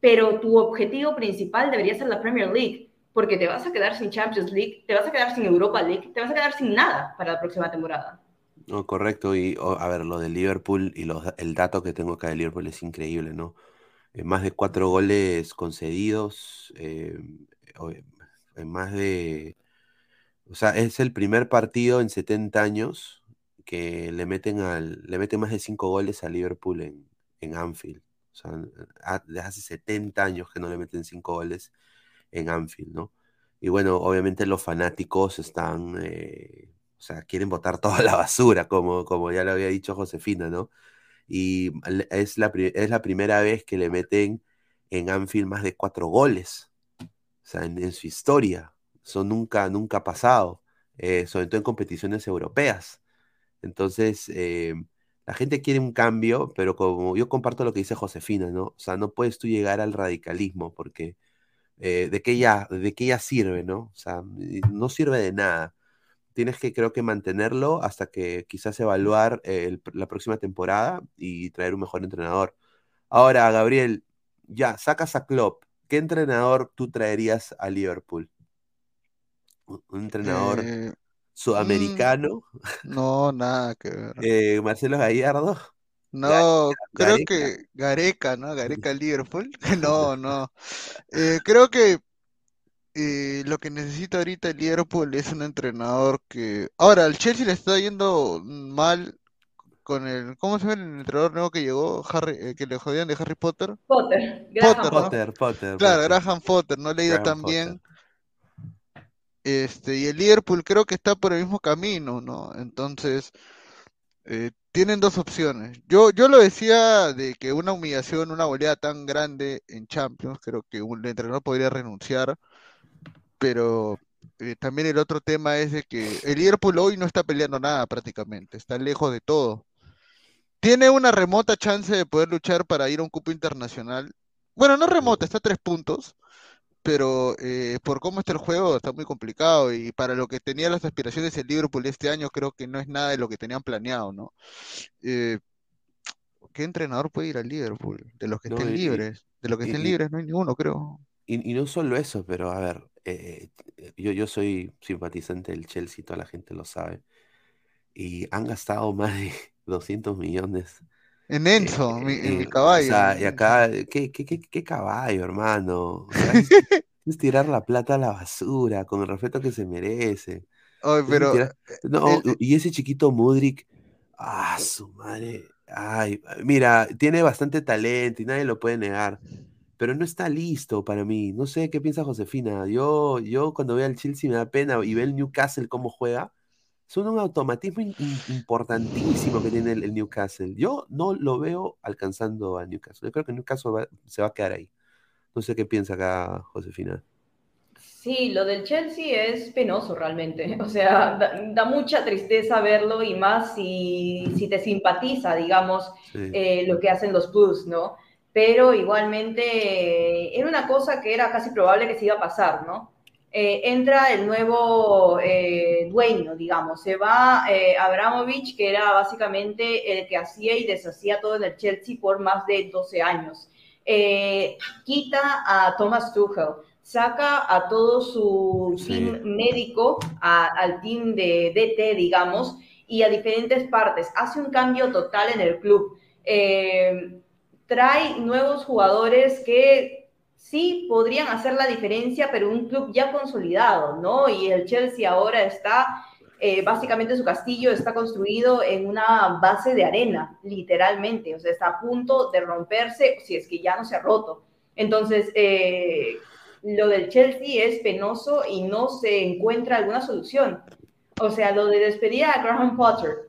pero tu objetivo principal debería ser la Premier League, porque te vas a quedar sin Champions League, te vas a quedar sin Europa League, te vas a quedar sin nada para la próxima temporada. No, correcto, y a ver, lo de Liverpool y el dato que tengo acá de Liverpool es increíble, ¿no? Eh, más de cuatro goles concedidos, eh, en más de... O sea, es el primer partido en 70 años que le meten, al, le meten más de cinco goles a Liverpool en, en Anfield. O sea, desde hace 70 años que no le meten 5 goles en Anfield, ¿no? Y bueno, obviamente los fanáticos están, eh, o sea, quieren botar [LAUGHS] toda la basura, como, como ya lo había dicho Josefina, ¿no? Y es la, es la primera vez que le meten en Anfield más de 4 goles, o sea, en, su historia. Eso nunca, nunca ha pasado, eh, sobre todo en competiciones europeas. Entonces, eh, la gente quiere un cambio, pero como yo comparto lo que dice Josefina, ¿no? O sea, no puedes tú llegar al radicalismo porque eh, ¿de, qué ya, ¿de qué ya sirve, ¿no? O sea, no sirve de nada. Tienes que, creo que, mantenerlo hasta que quizás evaluar la próxima temporada y traer un mejor entrenador. Ahora, Gabriel, ya, sacas a Klopp. ¿Qué entrenador tú traerías a Liverpool? Un, entrenador eh, Mm, sudamericano. no, nada que ver. Eh, Marcelo Gallardo. No, creo que Gareca, ¿no? Gareca [LAUGHS] Liverpool. [LAUGHS] No, no. Eh, creo que eh, lo que necesita ahorita el Liverpool es un entrenador que. Ahora, al Chelsea le está yendo mal con el. ¿Cómo se llama el entrenador nuevo que llegó? Harry, que le jodían de Harry Potter. Potter. Potter, Potter, Claro, Graham Potter, no le ha ido tan bien. Este, y el Liverpool creo que está por el mismo camino, ¿no? Entonces, eh, tienen dos opciones. Yo, yo lo decía de que una humillación, una goleada tan grande en Champions, creo que un entrenador podría renunciar, pero eh, también el otro tema es de que el Liverpool hoy no está peleando nada prácticamente, está lejos de todo. Tiene una remota chance de poder luchar para ir a un cupo internacional. Bueno, no remota, está a tres puntos pero eh, por cómo está el juego está muy complicado y para lo que tenía las aspiraciones el Liverpool este año creo que no es nada de lo que tenían planeado, ¿no? Eh, ¿Qué entrenador puede ir al Liverpool? De los que estén libres, de los que estén libres no hay ninguno, creo. Y, no solo eso, pero a ver, eh, yo, yo soy simpatizante del Chelsea, toda la gente lo sabe, y han gastado más de [LAUGHS] 200 millones en Enzo, en mi, caballo. O sea, y acá, ¿qué, qué, qué, caballo, hermano? [LAUGHS] es, tirar la plata a la basura, con el respeto que se merece. pero. no, y ese chiquito Mudrik, ah, su madre. Ay, mira, tiene bastante talento y nadie lo puede negar. Pero no está listo para mí. No sé qué piensa Josefina. Yo, yo cuando veo al Chelsea me da pena y ve el Newcastle cómo juega son un automatismo importantísimo que tiene el, Newcastle. Yo no lo veo alcanzando a Newcastle. Yo creo que Newcastle se va a quedar ahí. No sé qué piensa acá Josefina. Sí, lo del Chelsea es penoso realmente. [LAUGHS] O sea, da, mucha tristeza verlo y más si, si te simpatiza, digamos, eh, lo que hacen los Blues, ¿no? Pero igualmente era una cosa que era casi probable que se iba a pasar, ¿no? Eh, entra el nuevo eh, dueño, digamos. Se va eh, Abramovich, que era básicamente el que hacía y deshacía todo en el Chelsea por más de 12 años. quita a Thomas Tuchel, saca a todo su team médico, al team de DT, digamos, y a diferentes partes. Hace un cambio total en el club. trae nuevos jugadores que sí podrían hacer la diferencia, pero un club ya consolidado, ¿no? Y el Chelsea ahora está, eh, básicamente su castillo está construido en una base de arena, literalmente, o sea, está a punto de romperse si es que ya no se ha roto. Entonces, eh, lo del Chelsea es penoso y no se encuentra alguna solución. O sea, lo de despedir a Graham Potter,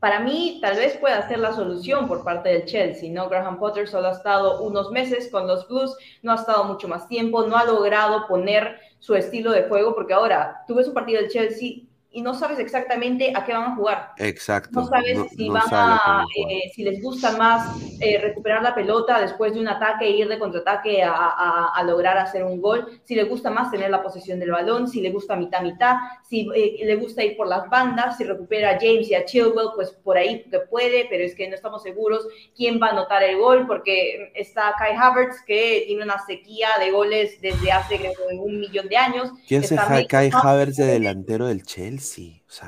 para mí tal vez pueda ser la solución por parte del Chelsea, ¿no? Graham Potter solo ha estado unos meses con los Blues, no ha estado mucho más tiempo, no ha logrado poner su estilo de juego, porque ahora tú ves un partido del Chelsea y no sabes exactamente a qué van a jugar. Exacto. No sabes si van a, eh, si les gusta más eh, recuperar la pelota después de un ataque e ir de contraataque a, a, lograr hacer un gol, si les gusta más tener la posesión del balón, si le gusta mitad mitad, si eh, le gusta ir por las bandas, si recupera a James y a Chilwell, pues por ahí que puede, pero es que no estamos seguros quién va a anotar el gol porque está Kai Havertz que tiene una sequía de goles desde hace un millón de años. ¿Quién se Kai Havertz de delantero del Chelsea?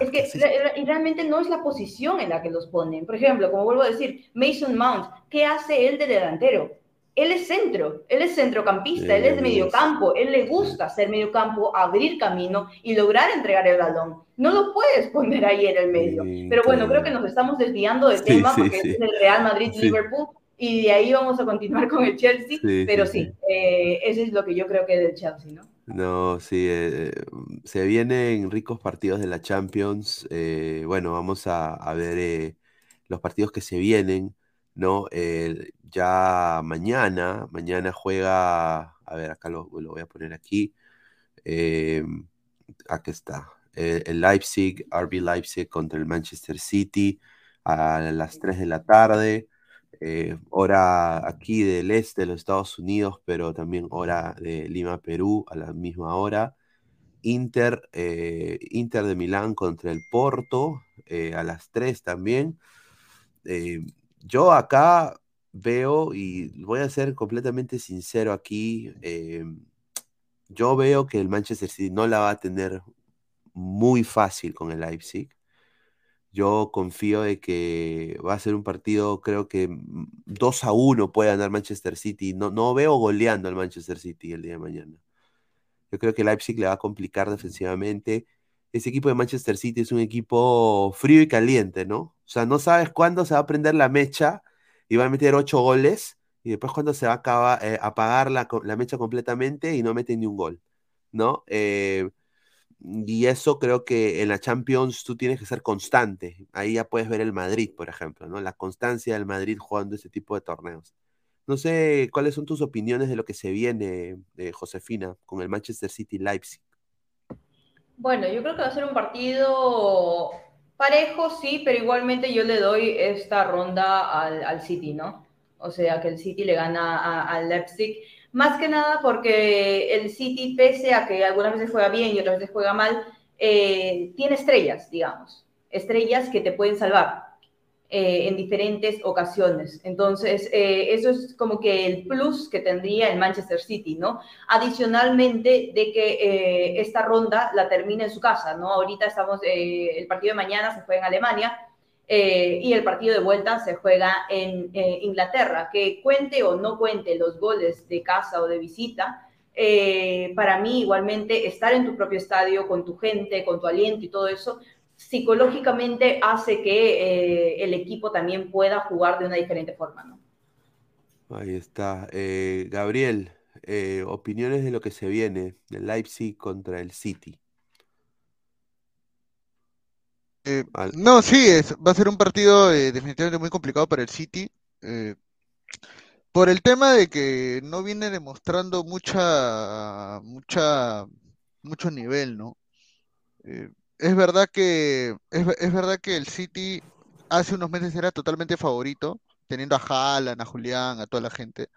Es que realmente no es la posición en la que los ponen. Por ejemplo, como vuelvo a decir, Mason Mount, ¿qué hace él de delantero? Él es centro, él es centrocampista, él es de mediocampo, él le gusta hacer mediocampo, abrir camino y lograr entregar el balón. No lo puedes poner ahí en el medio. Pero bueno, creo que nos estamos desviando del tema porque es el Real Madrid-Liverpool y de ahí vamos a continuar con el Chelsea. pero sí, eh, eso es lo que yo creo que es del Chelsea, ¿no? No, sí, eh, se vienen ricos partidos de la Champions. eh, bueno, vamos a, ver eh, los partidos que se vienen, ¿no? Eh, ya mañana, mañana juega, a ver, acá lo, lo voy a poner aquí. eh, aquí está. eh, el Leipzig, RB Leipzig contra el Manchester City a las 3 de la tarde eh, hora aquí del este de los Estados Unidos, pero también hora de Lima, Perú, a la misma hora. Inter, eh, Inter de Milán contra el Porto, eh, a las 3 también. Yo acá veo, y voy a ser completamente sincero aquí, yo veo que el Manchester City no la va a tener muy fácil con el Leipzig. Yo confío de que va a ser un partido, creo que 2 a 1 puede ganar Manchester City. No, no veo goleando al Manchester City el día de mañana. Yo creo que Leipzig le va a complicar defensivamente. Ese equipo de Manchester City es un equipo frío y caliente, ¿no? O sea, no sabes cuándo se va a prender la mecha y va a meter 8 goles y después cuándo se va a acabar, eh, apagar la, la, mecha completamente y no mete ni un gol, ¿no? Eh, y eso creo que en la Champions tú tienes que ser constante. Ahí ya puedes ver el Madrid, por ejemplo, ¿no? La constancia del Madrid jugando ese tipo de torneos. No sé cuáles son tus opiniones de lo que se viene, eh, Josefina, con el Manchester City Leipzig. Bueno, yo creo que va a ser un partido parejo, sí, pero igualmente yo le doy esta ronda al, al City, ¿no? O sea, que el City le gana al Leipzig. Más que nada porque el City, pese a que algunas veces juega bien y otras veces juega mal, eh, tiene estrellas, digamos. Estrellas que te pueden salvar eh, en diferentes ocasiones. Entonces, eh, eso es como que el plus que tendría el Manchester City, ¿no? Adicionalmente de que eh, esta ronda la termine en su casa, ¿no? Ahorita estamos, eh, el partido de mañana se juega en Alemania y el partido de vuelta se juega en Inglaterra. Que cuente o no cuente los goles de casa o de visita, para mí igualmente estar en tu propio estadio, con tu gente, con tu aliento y todo eso, psicológicamente hace que eh, el equipo también pueda jugar de una diferente forma. Ahí está. Eh, Gabriel, eh, opiniones de lo que se viene del Leipzig contra el City. Eh, no, sí, es, va a ser un partido definitivamente muy complicado para el City. por el tema de que no viene demostrando mucha, mucha, mucho nivel, ¿no? es verdad que es, es, verdad que el City hace unos meses era totalmente favorito, teniendo a Haaland, a Julián, a toda la gente.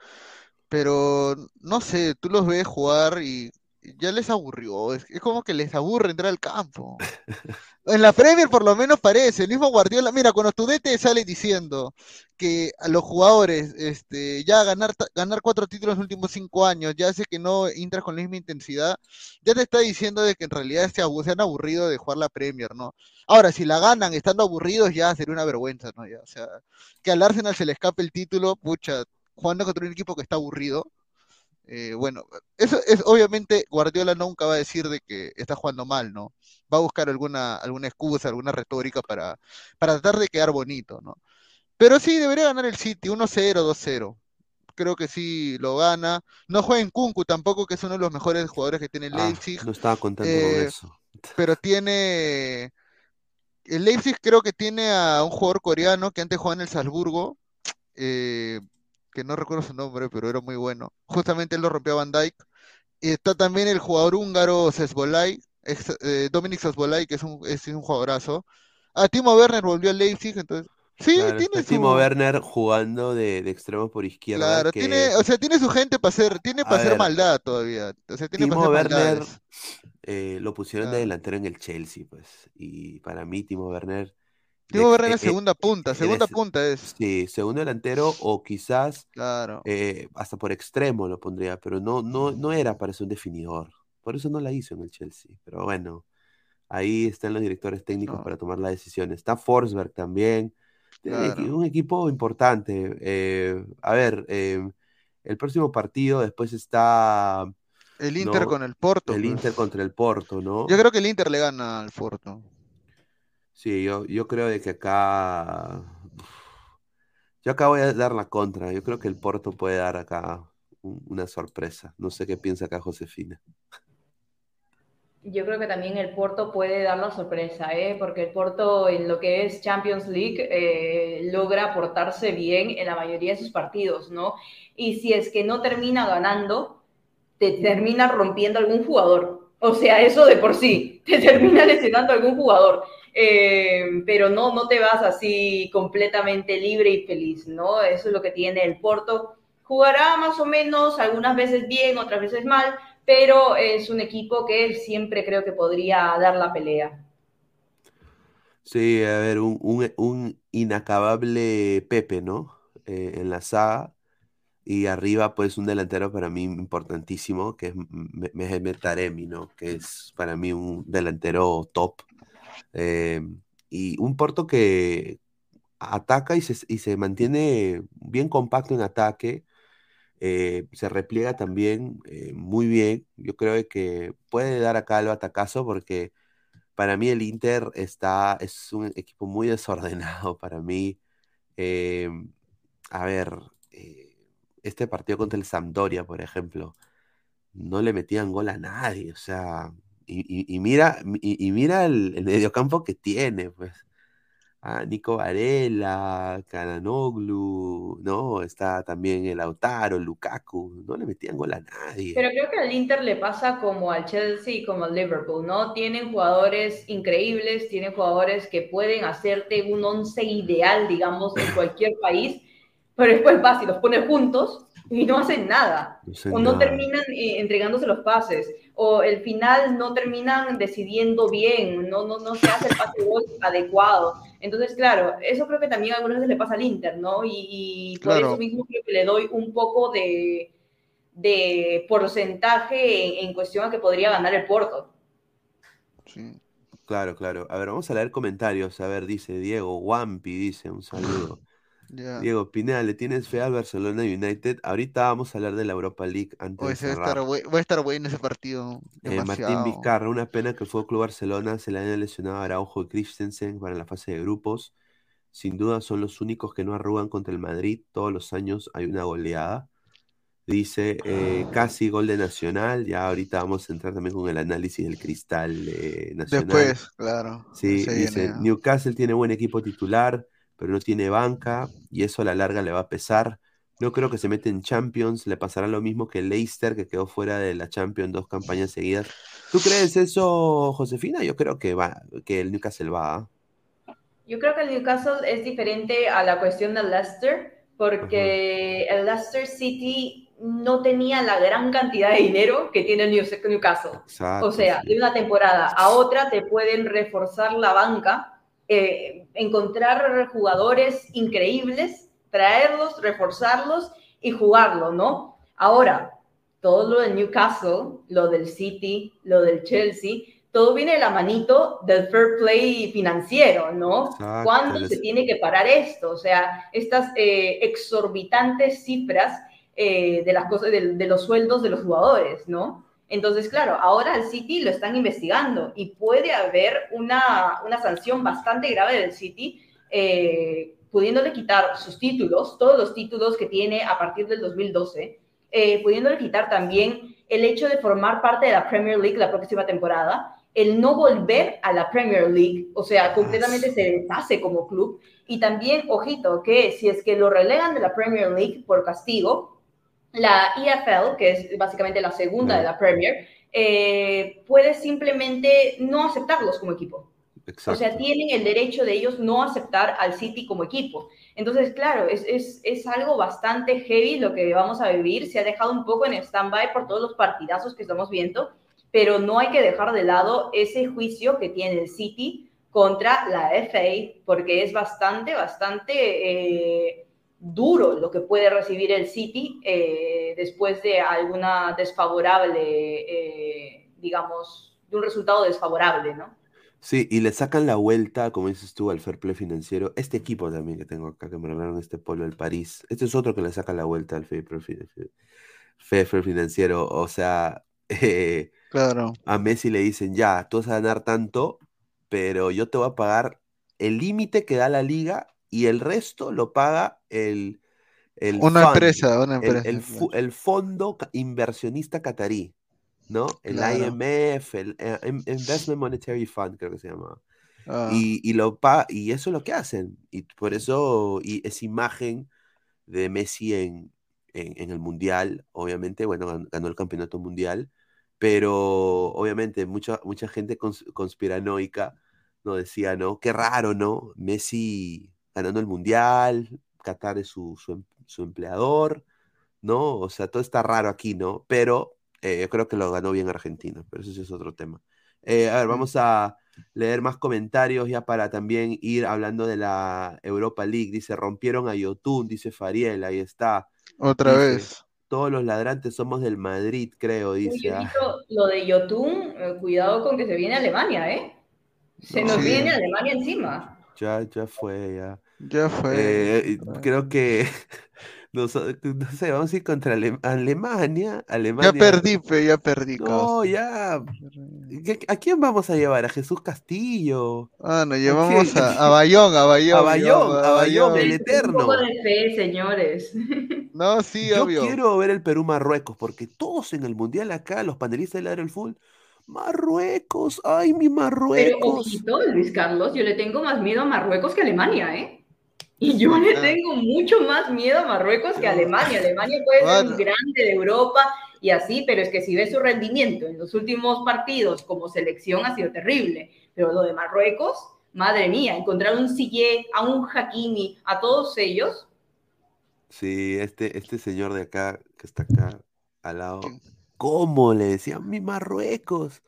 Pero no sé, tú los ves jugar y ya les aburrió. Es, es como que les aburre entrar al campo. [LAUGHS] En la Premier por lo menos parece, el mismo Guardiola, mira, cuando tu DT sale diciendo que a los jugadores, este, ya ganar, ganar cuatro títulos en los últimos cinco años, ya hace que no entras con la misma intensidad, ya te está diciendo de que en realidad se, se han aburrido de jugar la Premier, ¿no? Ahora, si la ganan estando aburridos, ya sería una vergüenza, ¿no? Ya, o sea, que al Arsenal se le escape el título, pucha, jugando contra un equipo que está aburrido, eh, bueno, eso es obviamente Guardiola nunca va a decir de que está jugando mal, ¿no? Va a buscar alguna, alguna excusa, alguna retórica para, para tratar de quedar bonito, ¿no? Pero sí, debería ganar el City, 1-0, 2-0. creo que sí lo gana. No juega en Kunku tampoco, que es uno de los mejores jugadores que tiene el Ah, Leipzig, no estaba contando con Eh, eso. [LAUGHS] pero tiene... El Leipzig creo que tiene a un jugador coreano que antes jugaba en el Salzburgo, eh, que no recuerdo su nombre, pero era muy bueno. Justamente él lo rompió a Van Dijk. Y está también el jugador húngaro Sesbolay, eh, Dominic Sesbolay, que es un, es un jugadorazo. Ah, Timo Werner volvió al Leipzig, entonces... Sí, Claro, tiene está Timo su... Werner jugando de, de extremo por izquierda, Claro, que tiene, o sea, tiene su gente para hacer, tiene A para hacer ver, maldad todavía. O sea, tiene para Timo hacer Werner eh, lo pusieron de delantero en el Chelsea, pues. Y para mí, Timo Werner, Werner eh, es segunda punta, segunda punta es. sí, segundo delantero o quizás Claro, eh, hasta por extremo lo pondría, pero no, no, no era para ser un definidor. Por eso no la hizo en el Chelsea. Pero bueno, ahí están los directores técnicos no, para tomar la decisión. Está Forsberg también. Un equi- claro. un equipo importante. Eh, a ver, eh, el próximo partido después está, El Inter ¿no? con el Porto, El pues. Inter contra el Porto, Yo ¿no? creo que el Inter le gana al Porto. Sí, yo, yo creo de que acá. Yo acá voy a dar la contra. Yo creo que el Porto puede dar acá un- una sorpresa. No sé qué piensa acá Josefina. Yo creo que también el Porto puede dar la sorpresa, ¿eh? porque el Porto en lo que es Champions League eh, logra portarse bien en la mayoría de sus partidos, ¿no? Y si es que no termina ganando, te termina rompiendo algún jugador. O sea, eso de por sí, te termina lesionando algún jugador. Eh, pero no, no te vas así completamente libre y feliz, ¿no? Eso es lo que tiene el Porto. Jugará más o menos, algunas veces bien, otras veces mal, pero es un equipo que siempre creo que podría dar la pelea. Sí, a ver, un, un- inacabable Pepe, ¿no? Eh, en la saga. Y arriba, pues, un delantero para mí importantísimo, que es Me- Mehmet Taremi, ¿no? Que es para mí un delantero top. Eh, y un Porto que ataca y se, y se mantiene bien compacto en ataque. eh, se repliega también eh, muy bien. Yo creo que puede dar acá el batacazo porque para mí el Inter está, es un equipo muy [LAUGHS] desordenado. Para mí, a ver, este partido contra el Sampdoria, por ejemplo, no le metían gol a nadie. O sea, y, mira, y, mira el, el mediocampo que tiene, pues. Ah, Nico Varela, Cananoglu, ¿no? Está también el Lautaro, Lukaku, no le metían gol a nadie. Pero creo que al Inter le pasa como al Chelsea y como al Liverpool, ¿no? Tienen jugadores increíbles, tienen jugadores que pueden hacerte un once ideal, digamos, en cualquier país, pero después vas y los pones juntos y no hacen nada. No O no nada. terminan eh, entregándose los pases, o el final no terminan decidiendo bien, no, no, no se hace el pase de [LAUGHS] gol adecuado. Entonces, claro, eso creo que también algunas veces le pasa al Inter, ¿no? Y, y por Claro. eso mismo creo que le doy un poco de, de porcentaje en, en cuestión a que podría ganar el Porto. Sí. Claro, claro. A ver, vamos a leer comentarios. A ver, dice Diego, Wampi dice, un saludo. Ya. Diego Pineda, ¿le tienes fe al Barcelona United? Ahorita vamos a hablar de la Europa League antes de cerrar. estar, va a estar bueno ese partido. Eh, Martín. Vizcarra, una pena que el Fútbol Club Barcelona se le haya lesionado a Araujo y Christensen para la fase de grupos. Sin duda son los únicos que no arrugan contra el Madrid. Todos los años hay una goleada. Dice eh, casi gol de Nacional. Ya ahorita vamos a entrar también con el análisis del cristal eh, Nacional. Después, claro. Sí, dice. Newcastle tiene buen equipo titular, pero no tiene banca y eso a la larga le va a pesar. No creo que se mete en Champions, le pasará lo mismo que Leicester, que quedó fuera de la Champions dos campañas seguidas. ¿Tú crees eso, Josefina? Yo creo que va, que el Newcastle va. ¿ah? Yo creo que el Newcastle es diferente a la cuestión del Leicester, porque el Leicester City no tenía la gran cantidad de dinero que tiene el New- Newcastle. Exacto, O sea, sí. de una temporada a otra te pueden reforzar la banca, eh, encontrar jugadores increíbles, traerlos, reforzarlos y jugarlo, ¿no? Ahora, todo lo del Newcastle, lo del City, lo del Chelsea, todo viene de la manito del fair play financiero, ¿no? ¿Cuándo les- se tiene que parar esto? O sea, estas eh, exorbitantes cifras eh, de las cosas, de, de los sueldos de los jugadores, ¿no? Entonces, claro, ahora el City lo están investigando y puede haber una, una sanción bastante grave del City eh, pudiéndole quitar sus títulos, todos los títulos que tiene a partir del 2012, eh, pudiéndole quitar también el hecho de formar parte de la Premier League la próxima temporada, el no volver a la Premier League, o sea, completamente se deshace como club, y también, ojito, que si es que lo relegan de la Premier League por castigo, la EFL, que es básicamente la segunda de la Premier, eh, puede simplemente no aceptarlos como equipo. O sea, tienen el derecho de ellos no aceptar al City como equipo. Entonces, claro, es, es, es, algo bastante heavy lo que vamos a vivir. Se ha dejado un poco en stand-by por todos los partidazos que estamos viendo, pero no hay que dejar de lado ese juicio que tiene el City contra la FA, porque es bastante, bastante eh, duro lo que puede recibir el City eh, después de alguna desfavorable, eh, digamos, de un resultado desfavorable, ¿no? Sí, y le sacan la vuelta, como dices tú, al fair play financiero. Este equipo también que tengo acá, que me regalaron este polo del París. Este es otro que le saca la vuelta al fair play financiero. O sea, [LAUGHS] eh, claro. a Messi le dicen, ya, tú vas a ganar tanto, pero yo te voy a pagar el límite que da la liga y el resto lo paga el... el una empresa, una empresa. el fondo inversionista catarí. ¿no? El IMF, el eh, Investment Monetary Fund, creo que se llama. Ah. Y, y, lo y eso es lo que hacen. Y por eso y esa imagen de Messi en, en, el Mundial, obviamente, bueno, ganó el campeonato mundial, pero obviamente mucha, mucha gente conspiranoica no decía, ¿no? Qué raro, ¿no? Messi ganando el Mundial, Qatar es su, su, em, su empleador, ¿no? O sea, todo está raro aquí, ¿no? Pero eh, yo creo que lo ganó bien Argentina, pero eso es otro tema. Eh, a ver, vamos a leer más comentarios ya para también ir hablando de la Europa League. Dice, rompieron a Yotun, dice Fariel, ahí está. Otra vez. Todos los ladrantes somos del Madrid, creo, dice. Ah. lo de Yotun, eh, cuidado con que se viene Alemania, ¿eh? Se nos viene Alemania encima. Ya, ya fue, ya. Ya fue. creo [LAUGHS] que No, sé, vamos a ir contra Alemania, Alemania. Ya perdí, pero ya perdí. No, ya. ¿A quién vamos a llevar? ¿A Jesús Castillo? Ah, nos llevamos a, [LAUGHS] Bayón, a Bayón. A Bayón, a Bayón, el eterno. Un poco de fe, señores. [LAUGHS] No, sí, Yo obvio. quiero ver el Perú-Marruecos, porque todos en el Mundial acá, los panelistas del del Full, Marruecos, ay, mi Marruecos. Pero ojito, Luis Carlos, yo le tengo más miedo a Marruecos que a Alemania, ¿eh? Y yo le tengo mucho más miedo a Marruecos que a Alemania. Alemania puede ser un grande de Europa y así, pero es que si ves su rendimiento en los últimos partidos como selección ha sido terrible. Pero lo de Marruecos, madre mía, encontrar un Sillé, a un Hakimi, a todos ellos. Sí, este, este señor de acá, que está acá al lado, ¿cómo le decían mi Marruecos?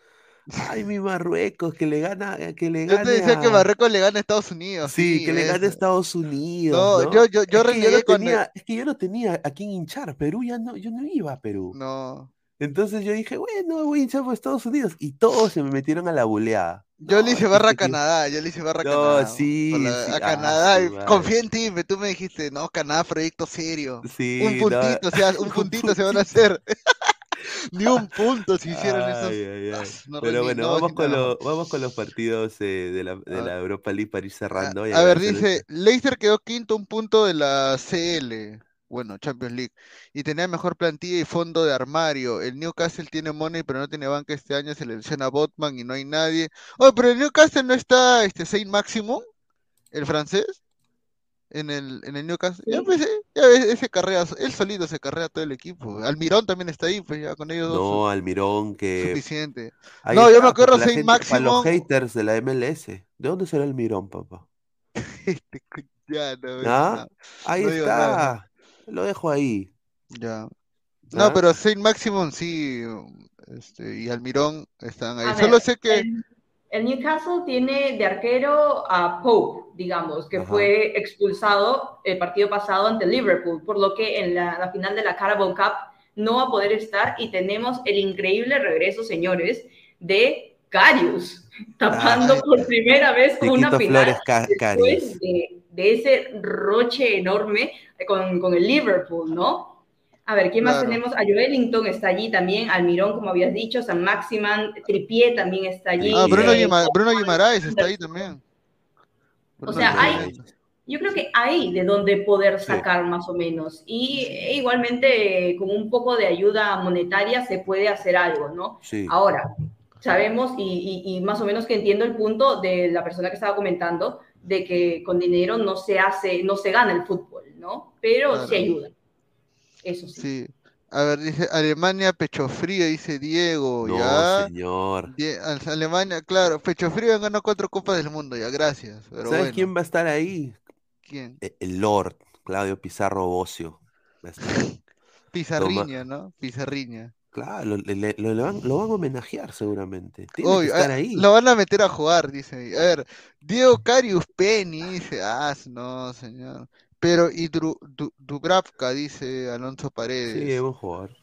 Ay, mi Marruecos, que le gana, eh, que le gana. Yo te decía que Marruecos le gana a Estados Unidos. Sí, que le gane a Estados Unidos. No, yo, yo, yo, es que yo no tenía, Es que yo no tenía a quién hinchar. Perú ya no, yo no iba a Perú. No. Entonces yo dije, bueno, voy a hinchar por Estados Unidos. Y todos se me metieron a la buleada. Yo le hice barra a Canadá, yo le hice barra a Canadá. No, sí, a ah, Canadá. confía en ti, tú me dijiste, no, Canadá, proyecto serio. Sí, un puntito, o sea, [LAUGHS] un puntito se van a hacer. [LAUGHS] [LAUGHS] Ni un punto si hicieron eso. [LAUGHS] Pero bueno, vamos, con vamos con los partidos eh, de, la, de la, Europa League para ir cerrando. A, ver, dice, Leicester quedó quinto, un punto de la CL. Bueno, Champions League. Y tenía mejor plantilla y fondo de armario. El Newcastle tiene money, pero no tiene banca este año. Se le a Botman y no hay nadie. Oh, pero el Newcastle no está este Saint Maximum, el francés en el, en el Newcastle. Ya, pues, eh, ya ese carrera, él solito se carrea todo el equipo. Almirón también está ahí, pues ya con ellos dos. No, Almirón que. Suficiente. no, yo me acuerdo Saint Máximo. Para los haters de la MLS. ¿De dónde será Almirón, papá? Este, [LAUGHS] ya, no, ¿Ah? Ahí está. Lo dejo ahí. Ya. No, ¿Ah? pero Saint Maximum sí. Este, y Almirón están ahí. Solo sé que. El Newcastle tiene de arquero a Pope, digamos, que fue expulsado el partido pasado ante Liverpool, por lo que en la, final de la Carabao Cup no va a poder estar y tenemos el increíble regreso, señores, de Carius, tapando por primera vez una final después de, de, ese roche enorme con, con el Liverpool, ¿no? A ver, ¿quién más tenemos? A Joelinton está allí también, Almirón, como habías dicho, San Maximan, Tripié también está allí. Ah, Bruno, Bruno Guimaraes está ahí también. o sea, hay, Yo creo que ahí de donde poder sacar más o menos. Y e igualmente con un poco de ayuda monetaria se puede hacer algo, ¿no? Sí. Ahora, sabemos y, y, y, más o menos que entiendo el punto de la persona que estaba comentando de que con dinero no se hace, no se gana el fútbol, ¿no? Pero Claro. sí ayuda. Eso sí. Sí. A ver, dice Alemania, pecho frío, dice Diego, No, ya. señor. Die- Alemania, claro, pecho frío han ganado cuatro copas del mundo, ya, gracias. Pero ¿Sabes bueno, quién va a estar ahí? ¿quién? E- El Lord, Claudio Pizarro Bocio. Pizarriña, ¿no? Pizarriña. Claro, lo, le- le- lo- lo van, lo van a homenajear seguramente. Tiene que estar ah, ahí. lo van a meter a jugar, dice. ahí. A ver, Diego Carius Penny, dice, ah, no, señor. Pero, y Dru- Du- Dubravka, dice Alonso Sí, Paredes. es buen jugador.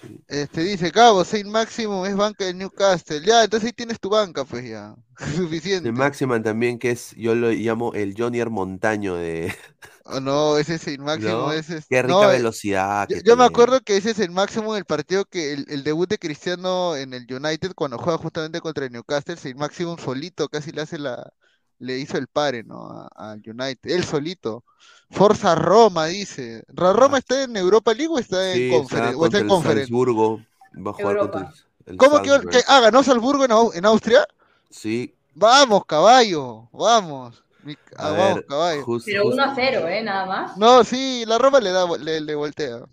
Sí. Este dice, Cabo, Saint Maximum es banca del Newcastle. Ya, entonces ahí tienes tu banca, pues ya. [LAUGHS] Suficiente. De Maximan también, que es, yo lo llamo el Jonier Montaño de. [LAUGHS] Oh, no, ese [LAUGHS] es Saint Maximum, ¿no? ese es. Qué rica no, eh, velocidad. Yo, me acuerdo que ese es el máximo el partido que el, el debut de Cristiano en el United cuando juega justamente contra el Newcastle, el máximo solito casi le hace la le hizo el pare, ¿no? Al United, él solito. Forza Roma dice. ¿La Roma Ah. está en Europa League o está en Sí, Conference? está ¿O está en Conference? Salzburgo. Va a jugar Europa. contra el, el ¿Cómo que, Salzburg. que ah, ganó Salzburgo en, en Austria? Sí, Vamos, caballo, vamos. Mi- a ah, vamos, ver, caballo. Pero jus- 1 a 0, ¿eh? Nada más. No, sí, la Roma le da le, le voltea.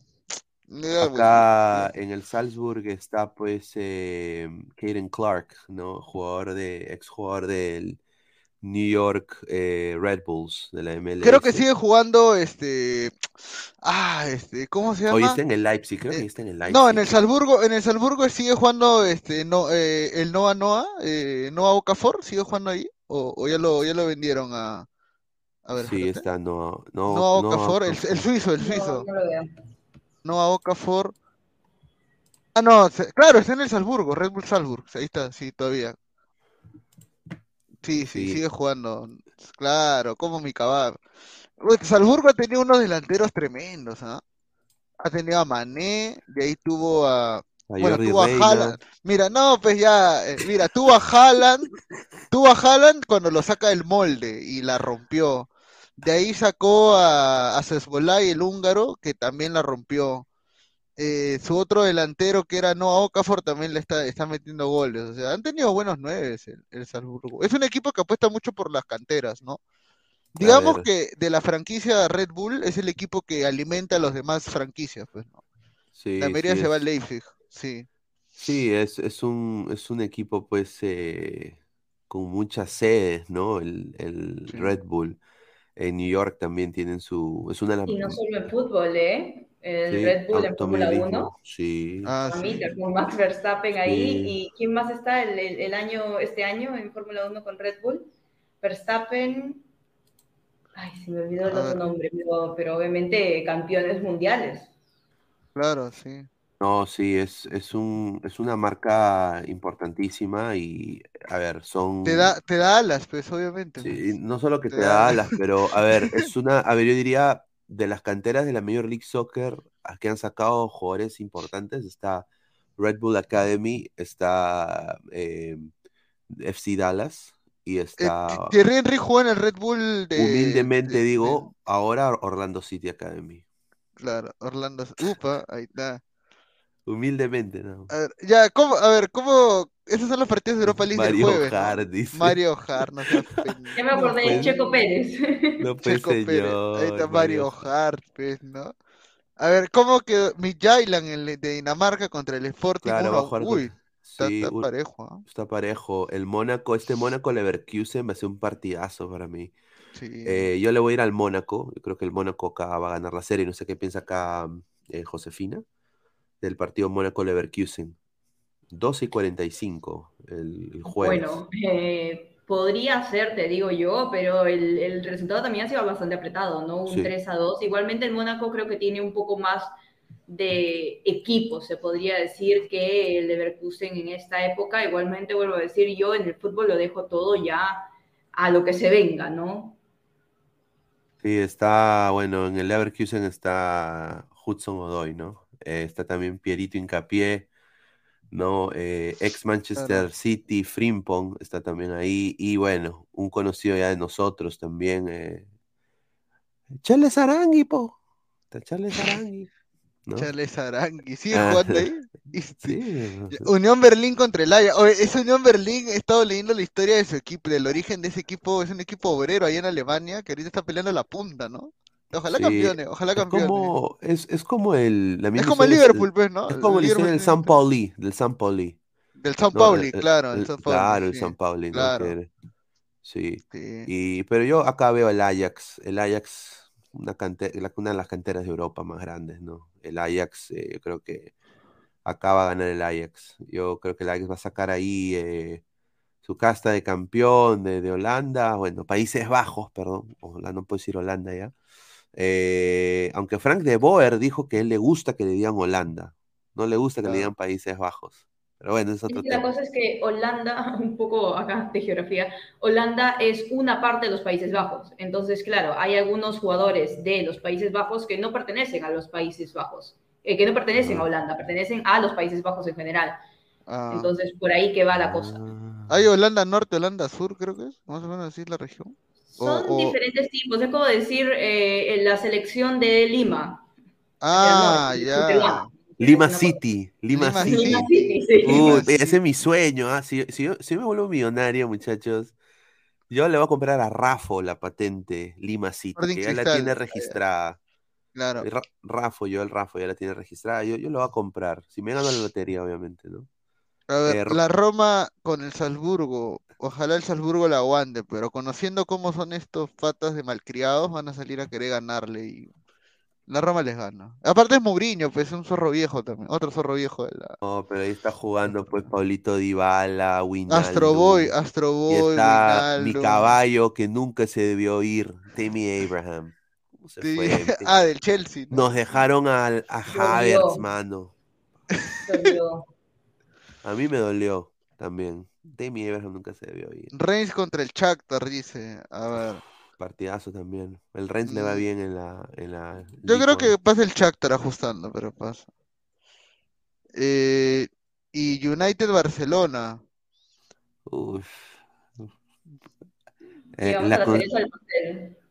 Le da Acá vuelta. en el Salzburg está pues eh, Caden Clark, ¿no? Jugador de, ex jugador del New York eh, Red Bulls de la MLS. Creo que sigue jugando este ah, este, ¿cómo se Hoy llama? está en el Leipzig, creo que Eh, está en el Leipzig. No, en el Salzburgo, en el Salzburgo sigue jugando este no eh, el Noah Noah, eh, Noah Okafor, sigue jugando ahí o, o ya lo ya lo vendieron a a ver, Sí, espérate. está no, no, Noah no, Okafor, el, el suizo, el No, suizo. no lo veo. Noah Okafor. Ah, no, se- claro, está en el Salzburgo, Red Bull Salzburg, ahí está, sí, todavía. Sí, sí, Sí. sigue jugando. Claro, como mi cabal. Salzburgo ha tenido unos delanteros tremendos, ¿ah? Ha tenido a Mané, de ahí tuvo a, a bueno, Jordi tuvo a. Haaland. Mira, no, pues ya, eh, mira, tuvo a Haaland, [LAUGHS] tuvo a Haaland cuando lo saca del molde y la rompió. De ahí sacó a, a el húngaro, que también la rompió. Eh, su otro delantero, que era Noah Okafor, también le está, está metiendo goles. O sea, han tenido buenos nueves el, el Salzburgo. Es un equipo que apuesta mucho por las canteras, ¿no? Digamos que de la franquicia Red Bull es el equipo que alimenta a los demás franquicias, pues, ¿no? Sí, La mayoría sí, se va es- al Leipzig, sí. Sí, es, es un, es un equipo pues eh, con muchas sedes, ¿no? El, el Sí. Red Bull. En New York también tienen su... Es una de Y no las... solo en fútbol, ¿eh? El sí, Red Bull en Fórmula 1. automovilismo, Sí. Ah, A sí. con Max Verstappen ahí. Sí. ¿Y quién más está el, el- el año, este año en Fórmula 1 con Red Bull? Verstappen. Ay, se me olvidó el A otro nombre, pero, pero obviamente campeones mundiales. Claro, sí. No, sí, es, es un, es una marca importantísima y, a ver, son... Te da, te da alas, pues, obviamente. Sí, no solo que Te te da- da alas, pero a ver, es una, a ver, yo diría de las canteras de la Major League Soccer a que han sacado jugadores importantes, está Red Bull Academy, está eh, FC Dallas y Eh, está, Thi- Thierry Henry en el Red Bull de... humildemente de- digo, ahora Orlando City Academy. de- claro, Orlando. Upa, ahí está. Humildemente, ¿no? A ver, ya, ¿cómo? A ver, ¿cómo? Esos son los partidos de Europa League del Mario jueves, ¿no? Hart dice. Mario Hart, no seas [LAUGHS] Ya me acordé de pues, Checo Pérez. No pues Checo Pérez, ahí está Mario Hart, pues, ¿no? A ver, ¿cómo quedó el de Dinamarca contra el Sporting Claro, va a a- jugar Uy, con- está, sí, está un- parejo, ¿ah? Está parejo. El Mónaco, este Mónaco Leverkusen va a ser un partidazo para mí. Sí. Eh, yo le voy a ir al Mónaco. Yo creo que el Mónaco acá va a ganar la serie. No sé qué piensa acá eh, Josefina del partido Mónaco-Leverkusen. 12 y 45 el, el jueves. Bueno, eh, podría ser, te digo yo, pero el, el resultado también ha sido bastante apretado, ¿no? Un Sí. 3 a 2. Igualmente el Mónaco creo que tiene un poco más de equipo, se podría decir, que el Leverkusen en esta época. Igualmente, vuelvo a decir, yo en el fútbol lo dejo todo ya a lo que se venga, ¿no? Sí, está, bueno, en el Leverkusen está Hudson Odoi, ¿no? Eh, está también Pierito Hincapié, ¿no? Eh, ex Manchester Claro. City, Frimpong está también ahí. Y bueno, un conocido ya de nosotros también, eh, Charles Arangui, po. Está Charles Arangui. ¿no? Charles Arangui, ¿sigue Ah, jugando ahí? [LAUGHS] Sí, Unión Berlín contra el Ajax. Ese Unión Berlín, he estado leyendo la historia de su equipo, del origen de ese equipo, es un equipo obrero ahí en Alemania, que ahorita está peleando la punta, ¿no? Ojalá Sí, campeones, ojalá es campeones. como, es, es como el, la Es misma como el Liverpool, pues, ¿no? Es como El del Liverpool San Pauli, del San Pauli. Del San ¿no? Pauli, El- claro, el el- San Pauli. Claro, el sí, San Pauli, ¿no? claro. Que- sí. sí. Y, pero yo acá veo el Ajax, el Ajax, una, cante- la- una de las canteras de Europa más grandes, ¿no? El Ajax, eh, yo creo que acá va a ganar el Ajax. Yo creo que el Ajax va a sacar ahí eh, su casta de campeón de, de Holanda, bueno, Países Bajos, perdón, Holanda, no puedo decir Holanda ya. Eh, aunque Frank de Boer dijo que a él le gusta que le digan Holanda, no le gusta que le digan Países Bajos. Pero bueno, es Es otro la tema. cosa es que Holanda, [LAUGHS] un poco acá de geografía, Holanda es una parte de los Países Bajos. Entonces, claro, hay algunos jugadores de los Países Bajos que no pertenecen a los Países Bajos, eh, que no pertenecen a. Holanda, pertenecen a los Países Bajos en general. Ah. Entonces, por ahí que va la cosa. Ah. Hay Holanda Norte, Holanda Sur, creo que es, más o menos así la región. Son o- diferentes tipos. Es como decir eh, en la selección de Lima. Ah, no, ya. Lima City, Lima Lima City. Lima City, sí. Uy, Lima ese City. es mi sueño, ¿ah? Si, si yo, si yo me vuelvo millonario, muchachos, yo le voy a comprar a Rafo la patente Lima City, que ya la tiene registrada. Claro. Ra- Rafo, yo el Rafo ya la tiene registrada. Yo, yo lo voy a comprar. Si me gano la lotería, obviamente, ¿no? A ver, la Roma con el Salzburgo. Ojalá el Salzburgo la aguante, pero conociendo cómo son estos patas de malcriados, van a salir a querer ganarle y la Roma les gana. Aparte es Mourinho, pues es un zorro viejo también, otro zorro viejo de la No, pero ahí está jugando, pues, Paulito Dybala, Wijnaldum. Astro Boy, Astro Y Boy, está mi caballo que nunca se debió ir, Tammy Abraham. ¿Cómo se Sí, fue? [LAUGHS] Ah, del Chelsea. ¿no? Nos dejaron al, a. Havertz, mano. A mí me dolió también. Tammy Abraham nunca se debió ir. Reims contra el Shakhtar, dice. A ver. Partidazo también. El Rennes le va Mm. bien en la, en la Yo creo que pasa el Shakhtar ajustando, pero pasa. Eh, y United Barcelona. Uf. Eh, la con-.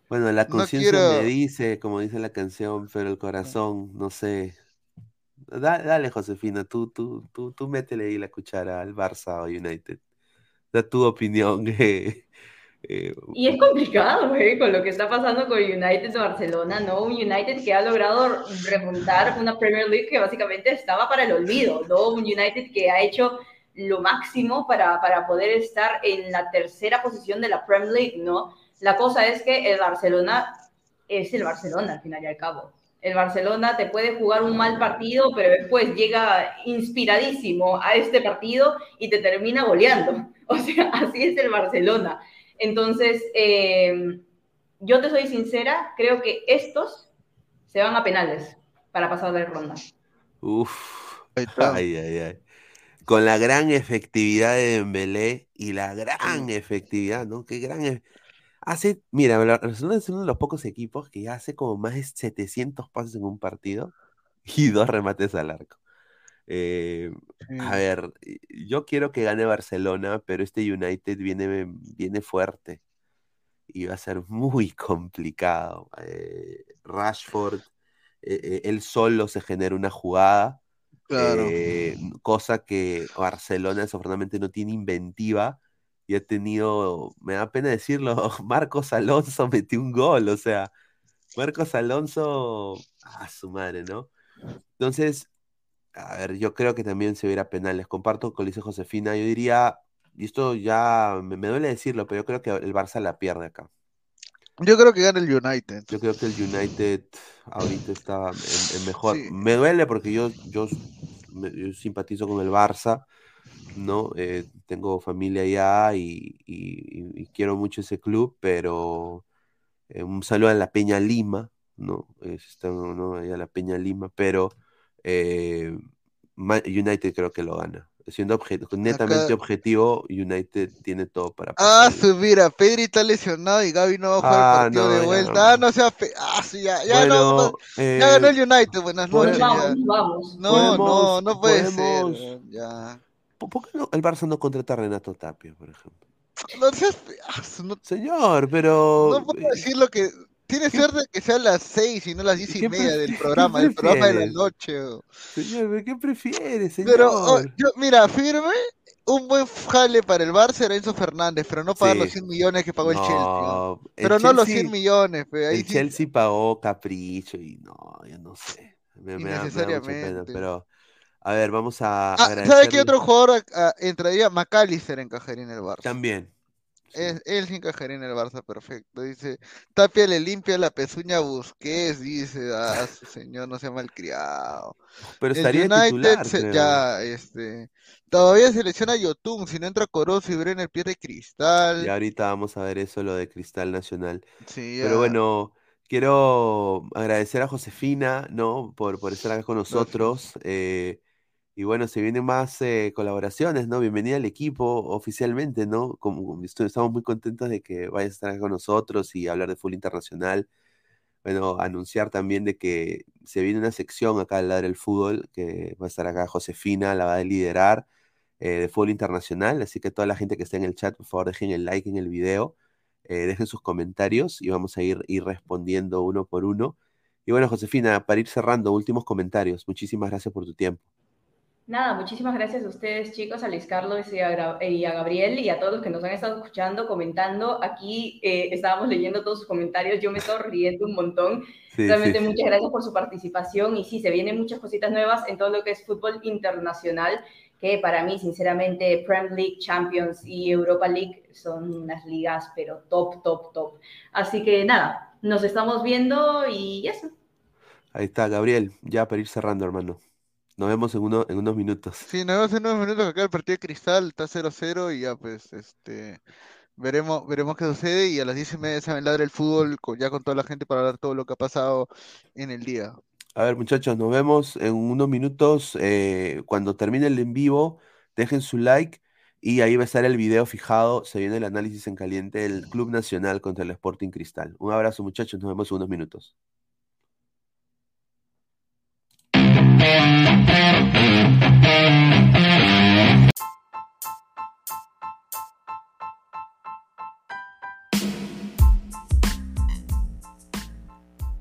Bueno, la No conciencia quiero- me dice, como dice la canción, pero el corazón, no sé. Da- dale, Josefina, tú, tú, tú, tú métele ahí la cuchara al Barça o United. Da tu opinión. [LAUGHS] eh, eh, Y es complicado, güey, con lo que está pasando con United de Barcelona, ¿no? Un United que ha logrado remontar una Premier League que básicamente estaba para el olvido, ¿no? Un United que ha hecho lo máximo para, para poder estar en la tercera posición de la Premier League, ¿no? La cosa es que el Barcelona es el Barcelona, al final y al cabo. El Barcelona te puede jugar un mal partido, pero después llega inspiradísimo a este partido y te termina goleando. [LAUGHS] O sea, así es el Barcelona. Entonces, eh, yo te soy sincera, creo que estos se van a penales para pasar de ronda. uf. Ahí está. Ay, ay, ay. Con la gran efectividad de Dembélé y la gran efectividad, ¿no? Qué gran... Hace, mira, Barcelona es uno de los pocos equipos que hace como más de 700 pases en un partido [LAUGHS] y dos remates al arco. Eh, Sí. a ver, yo quiero que gane Barcelona, pero este United viene, viene fuerte y va a ser muy [LAUGHS] complicado. Eh, Rashford, eh, él solo se genera una jugada, Claro. cosa que Barcelona desafortunadamente no tiene inventiva y ha tenido, me da pena decirlo, [LAUGHS] Marcos Alonso metió un gol, o sea, Marcos Alonso, a su madre, ¿no? Entonces, a ver, yo creo que también se verá penales. Comparto con dice Josefina, yo diría, y esto ya me, me duele decirlo, pero yo creo que el Barça la pierde acá. Yo creo que gana el United. Yo creo que el United ahorita está en, en mejor. Sí. Me duele porque yo, yo, me- yo simpatizo con el Barça, ¿no? Eh, tengo familia allá y, y- y quiero mucho ese club, pero eh, un saludo a la Peña Lima, ¿no? Es- está, ¿no? Allá la Peña Lima, pero eh, United creo que lo gana. Siendo obje- netamente Acá- objetivo, United tiene todo para Ah, pasar. su mira, Pedri está lesionado y Gaby no va a jugar Ah, el partido no, de vuelta. no. Ah, no sea fe... Ah, sí, ya, ya no, Bueno, no, eh, ya ganó el United, buenas noches. vamos, ya. vamos. No, podemos- no, no puede podemos- ser. Ya. ¿Por qué no el Barça no contrata a Renato Tapia, por ejemplo? No no, Señor, pero no puedo decir lo que tiene suerte que sean las seis y no las diez y ¿Qué media del programa, del programa de la prefieres? noche. Señor, ¿pero ¿qué prefiere, señor? Pero, oh, yo, mira, firme, un buen jale para el Barça era Enzo Fernández, pero no pagar Sí. los 100 millones que pagó el Chelsea. ¿no? El Pero no los Chelsea- 100 millones, pe, ahí El sí- Chelsea pagó capricho y no, yo no sé. Me, me da, me da mucha pena, pero a ver, vamos a Ah, ¿sabe qué otro jugador ah, entraría? McAllister encajaría en el Barça. También. Sí. Es- él sí encajaría en el Barça, perfecto. Dice, Tapia le limpia la pezuña a Busquets, dice, ah, su señor, no sea malcriado. Pero El estaría de United titular, se- creo. ya, este, todavía selecciona a Yotun, si no entra Corozo y Brenner pierde cristal. Y ahorita vamos a ver eso, lo de Cristal Nacional. Sí, Pero ya. bueno, quiero agradecer a Josefina, ¿no? Por, por estar acá con nosotros. eh, y bueno, se vienen más eh, colaboraciones, ¿no? Bienvenida al equipo oficialmente, ¿no? Estamos muy contentos de que vayas a estar con nosotros y hablar de fútbol internacional. Bueno, anunciar también de que se viene una sección acá al Ladre el Fútbol, que va a estar acá Josefina, la va a liderar eh, de fútbol internacional. Así que toda la gente que está en el chat, por favor, dejen el like en el video, eh, dejen sus comentarios y vamos a ir respondiendo uno por uno. Y bueno, Josefina, para ir cerrando, últimos comentarios. Muchísimas gracias por tu tiempo. Nada, muchísimas gracias a ustedes, chicos, a Luis Carlos y a, Gra- y a Gabriel y a todos los que nos han estado escuchando, comentando. Aquí eh, estábamos leyendo todos sus comentarios, yo me estoy riendo un montón. Sí, Realmente sí. muchas gracias por su participación y sí, se vienen muchas cositas nuevas en todo lo que es fútbol internacional, que para mí, sinceramente, Premier League, Champions y Europa League son unas ligas, pero top, top, top. Así que nada, nos estamos viendo y eso. Ahí está, Gabriel, ya para ir cerrando, hermano. Nos vemos en, uno, en unos minutos. Sí, nos vemos en unos minutos acá el partido de Cristal está 0-0 y ya pues este veremos, veremos qué sucede y a las 10 y media se va a ladrar el fútbol con- ya con toda la gente para hablar todo lo que ha pasado en el día. A ver, muchachos, nos vemos en unos minutos. eh, cuando termine el en vivo, dejen su like y ahí va a estar el video fijado. Se viene el análisis en caliente del Club Nacional contra el Sporting Cristal. Un abrazo, muchachos, nos vemos en unos minutos.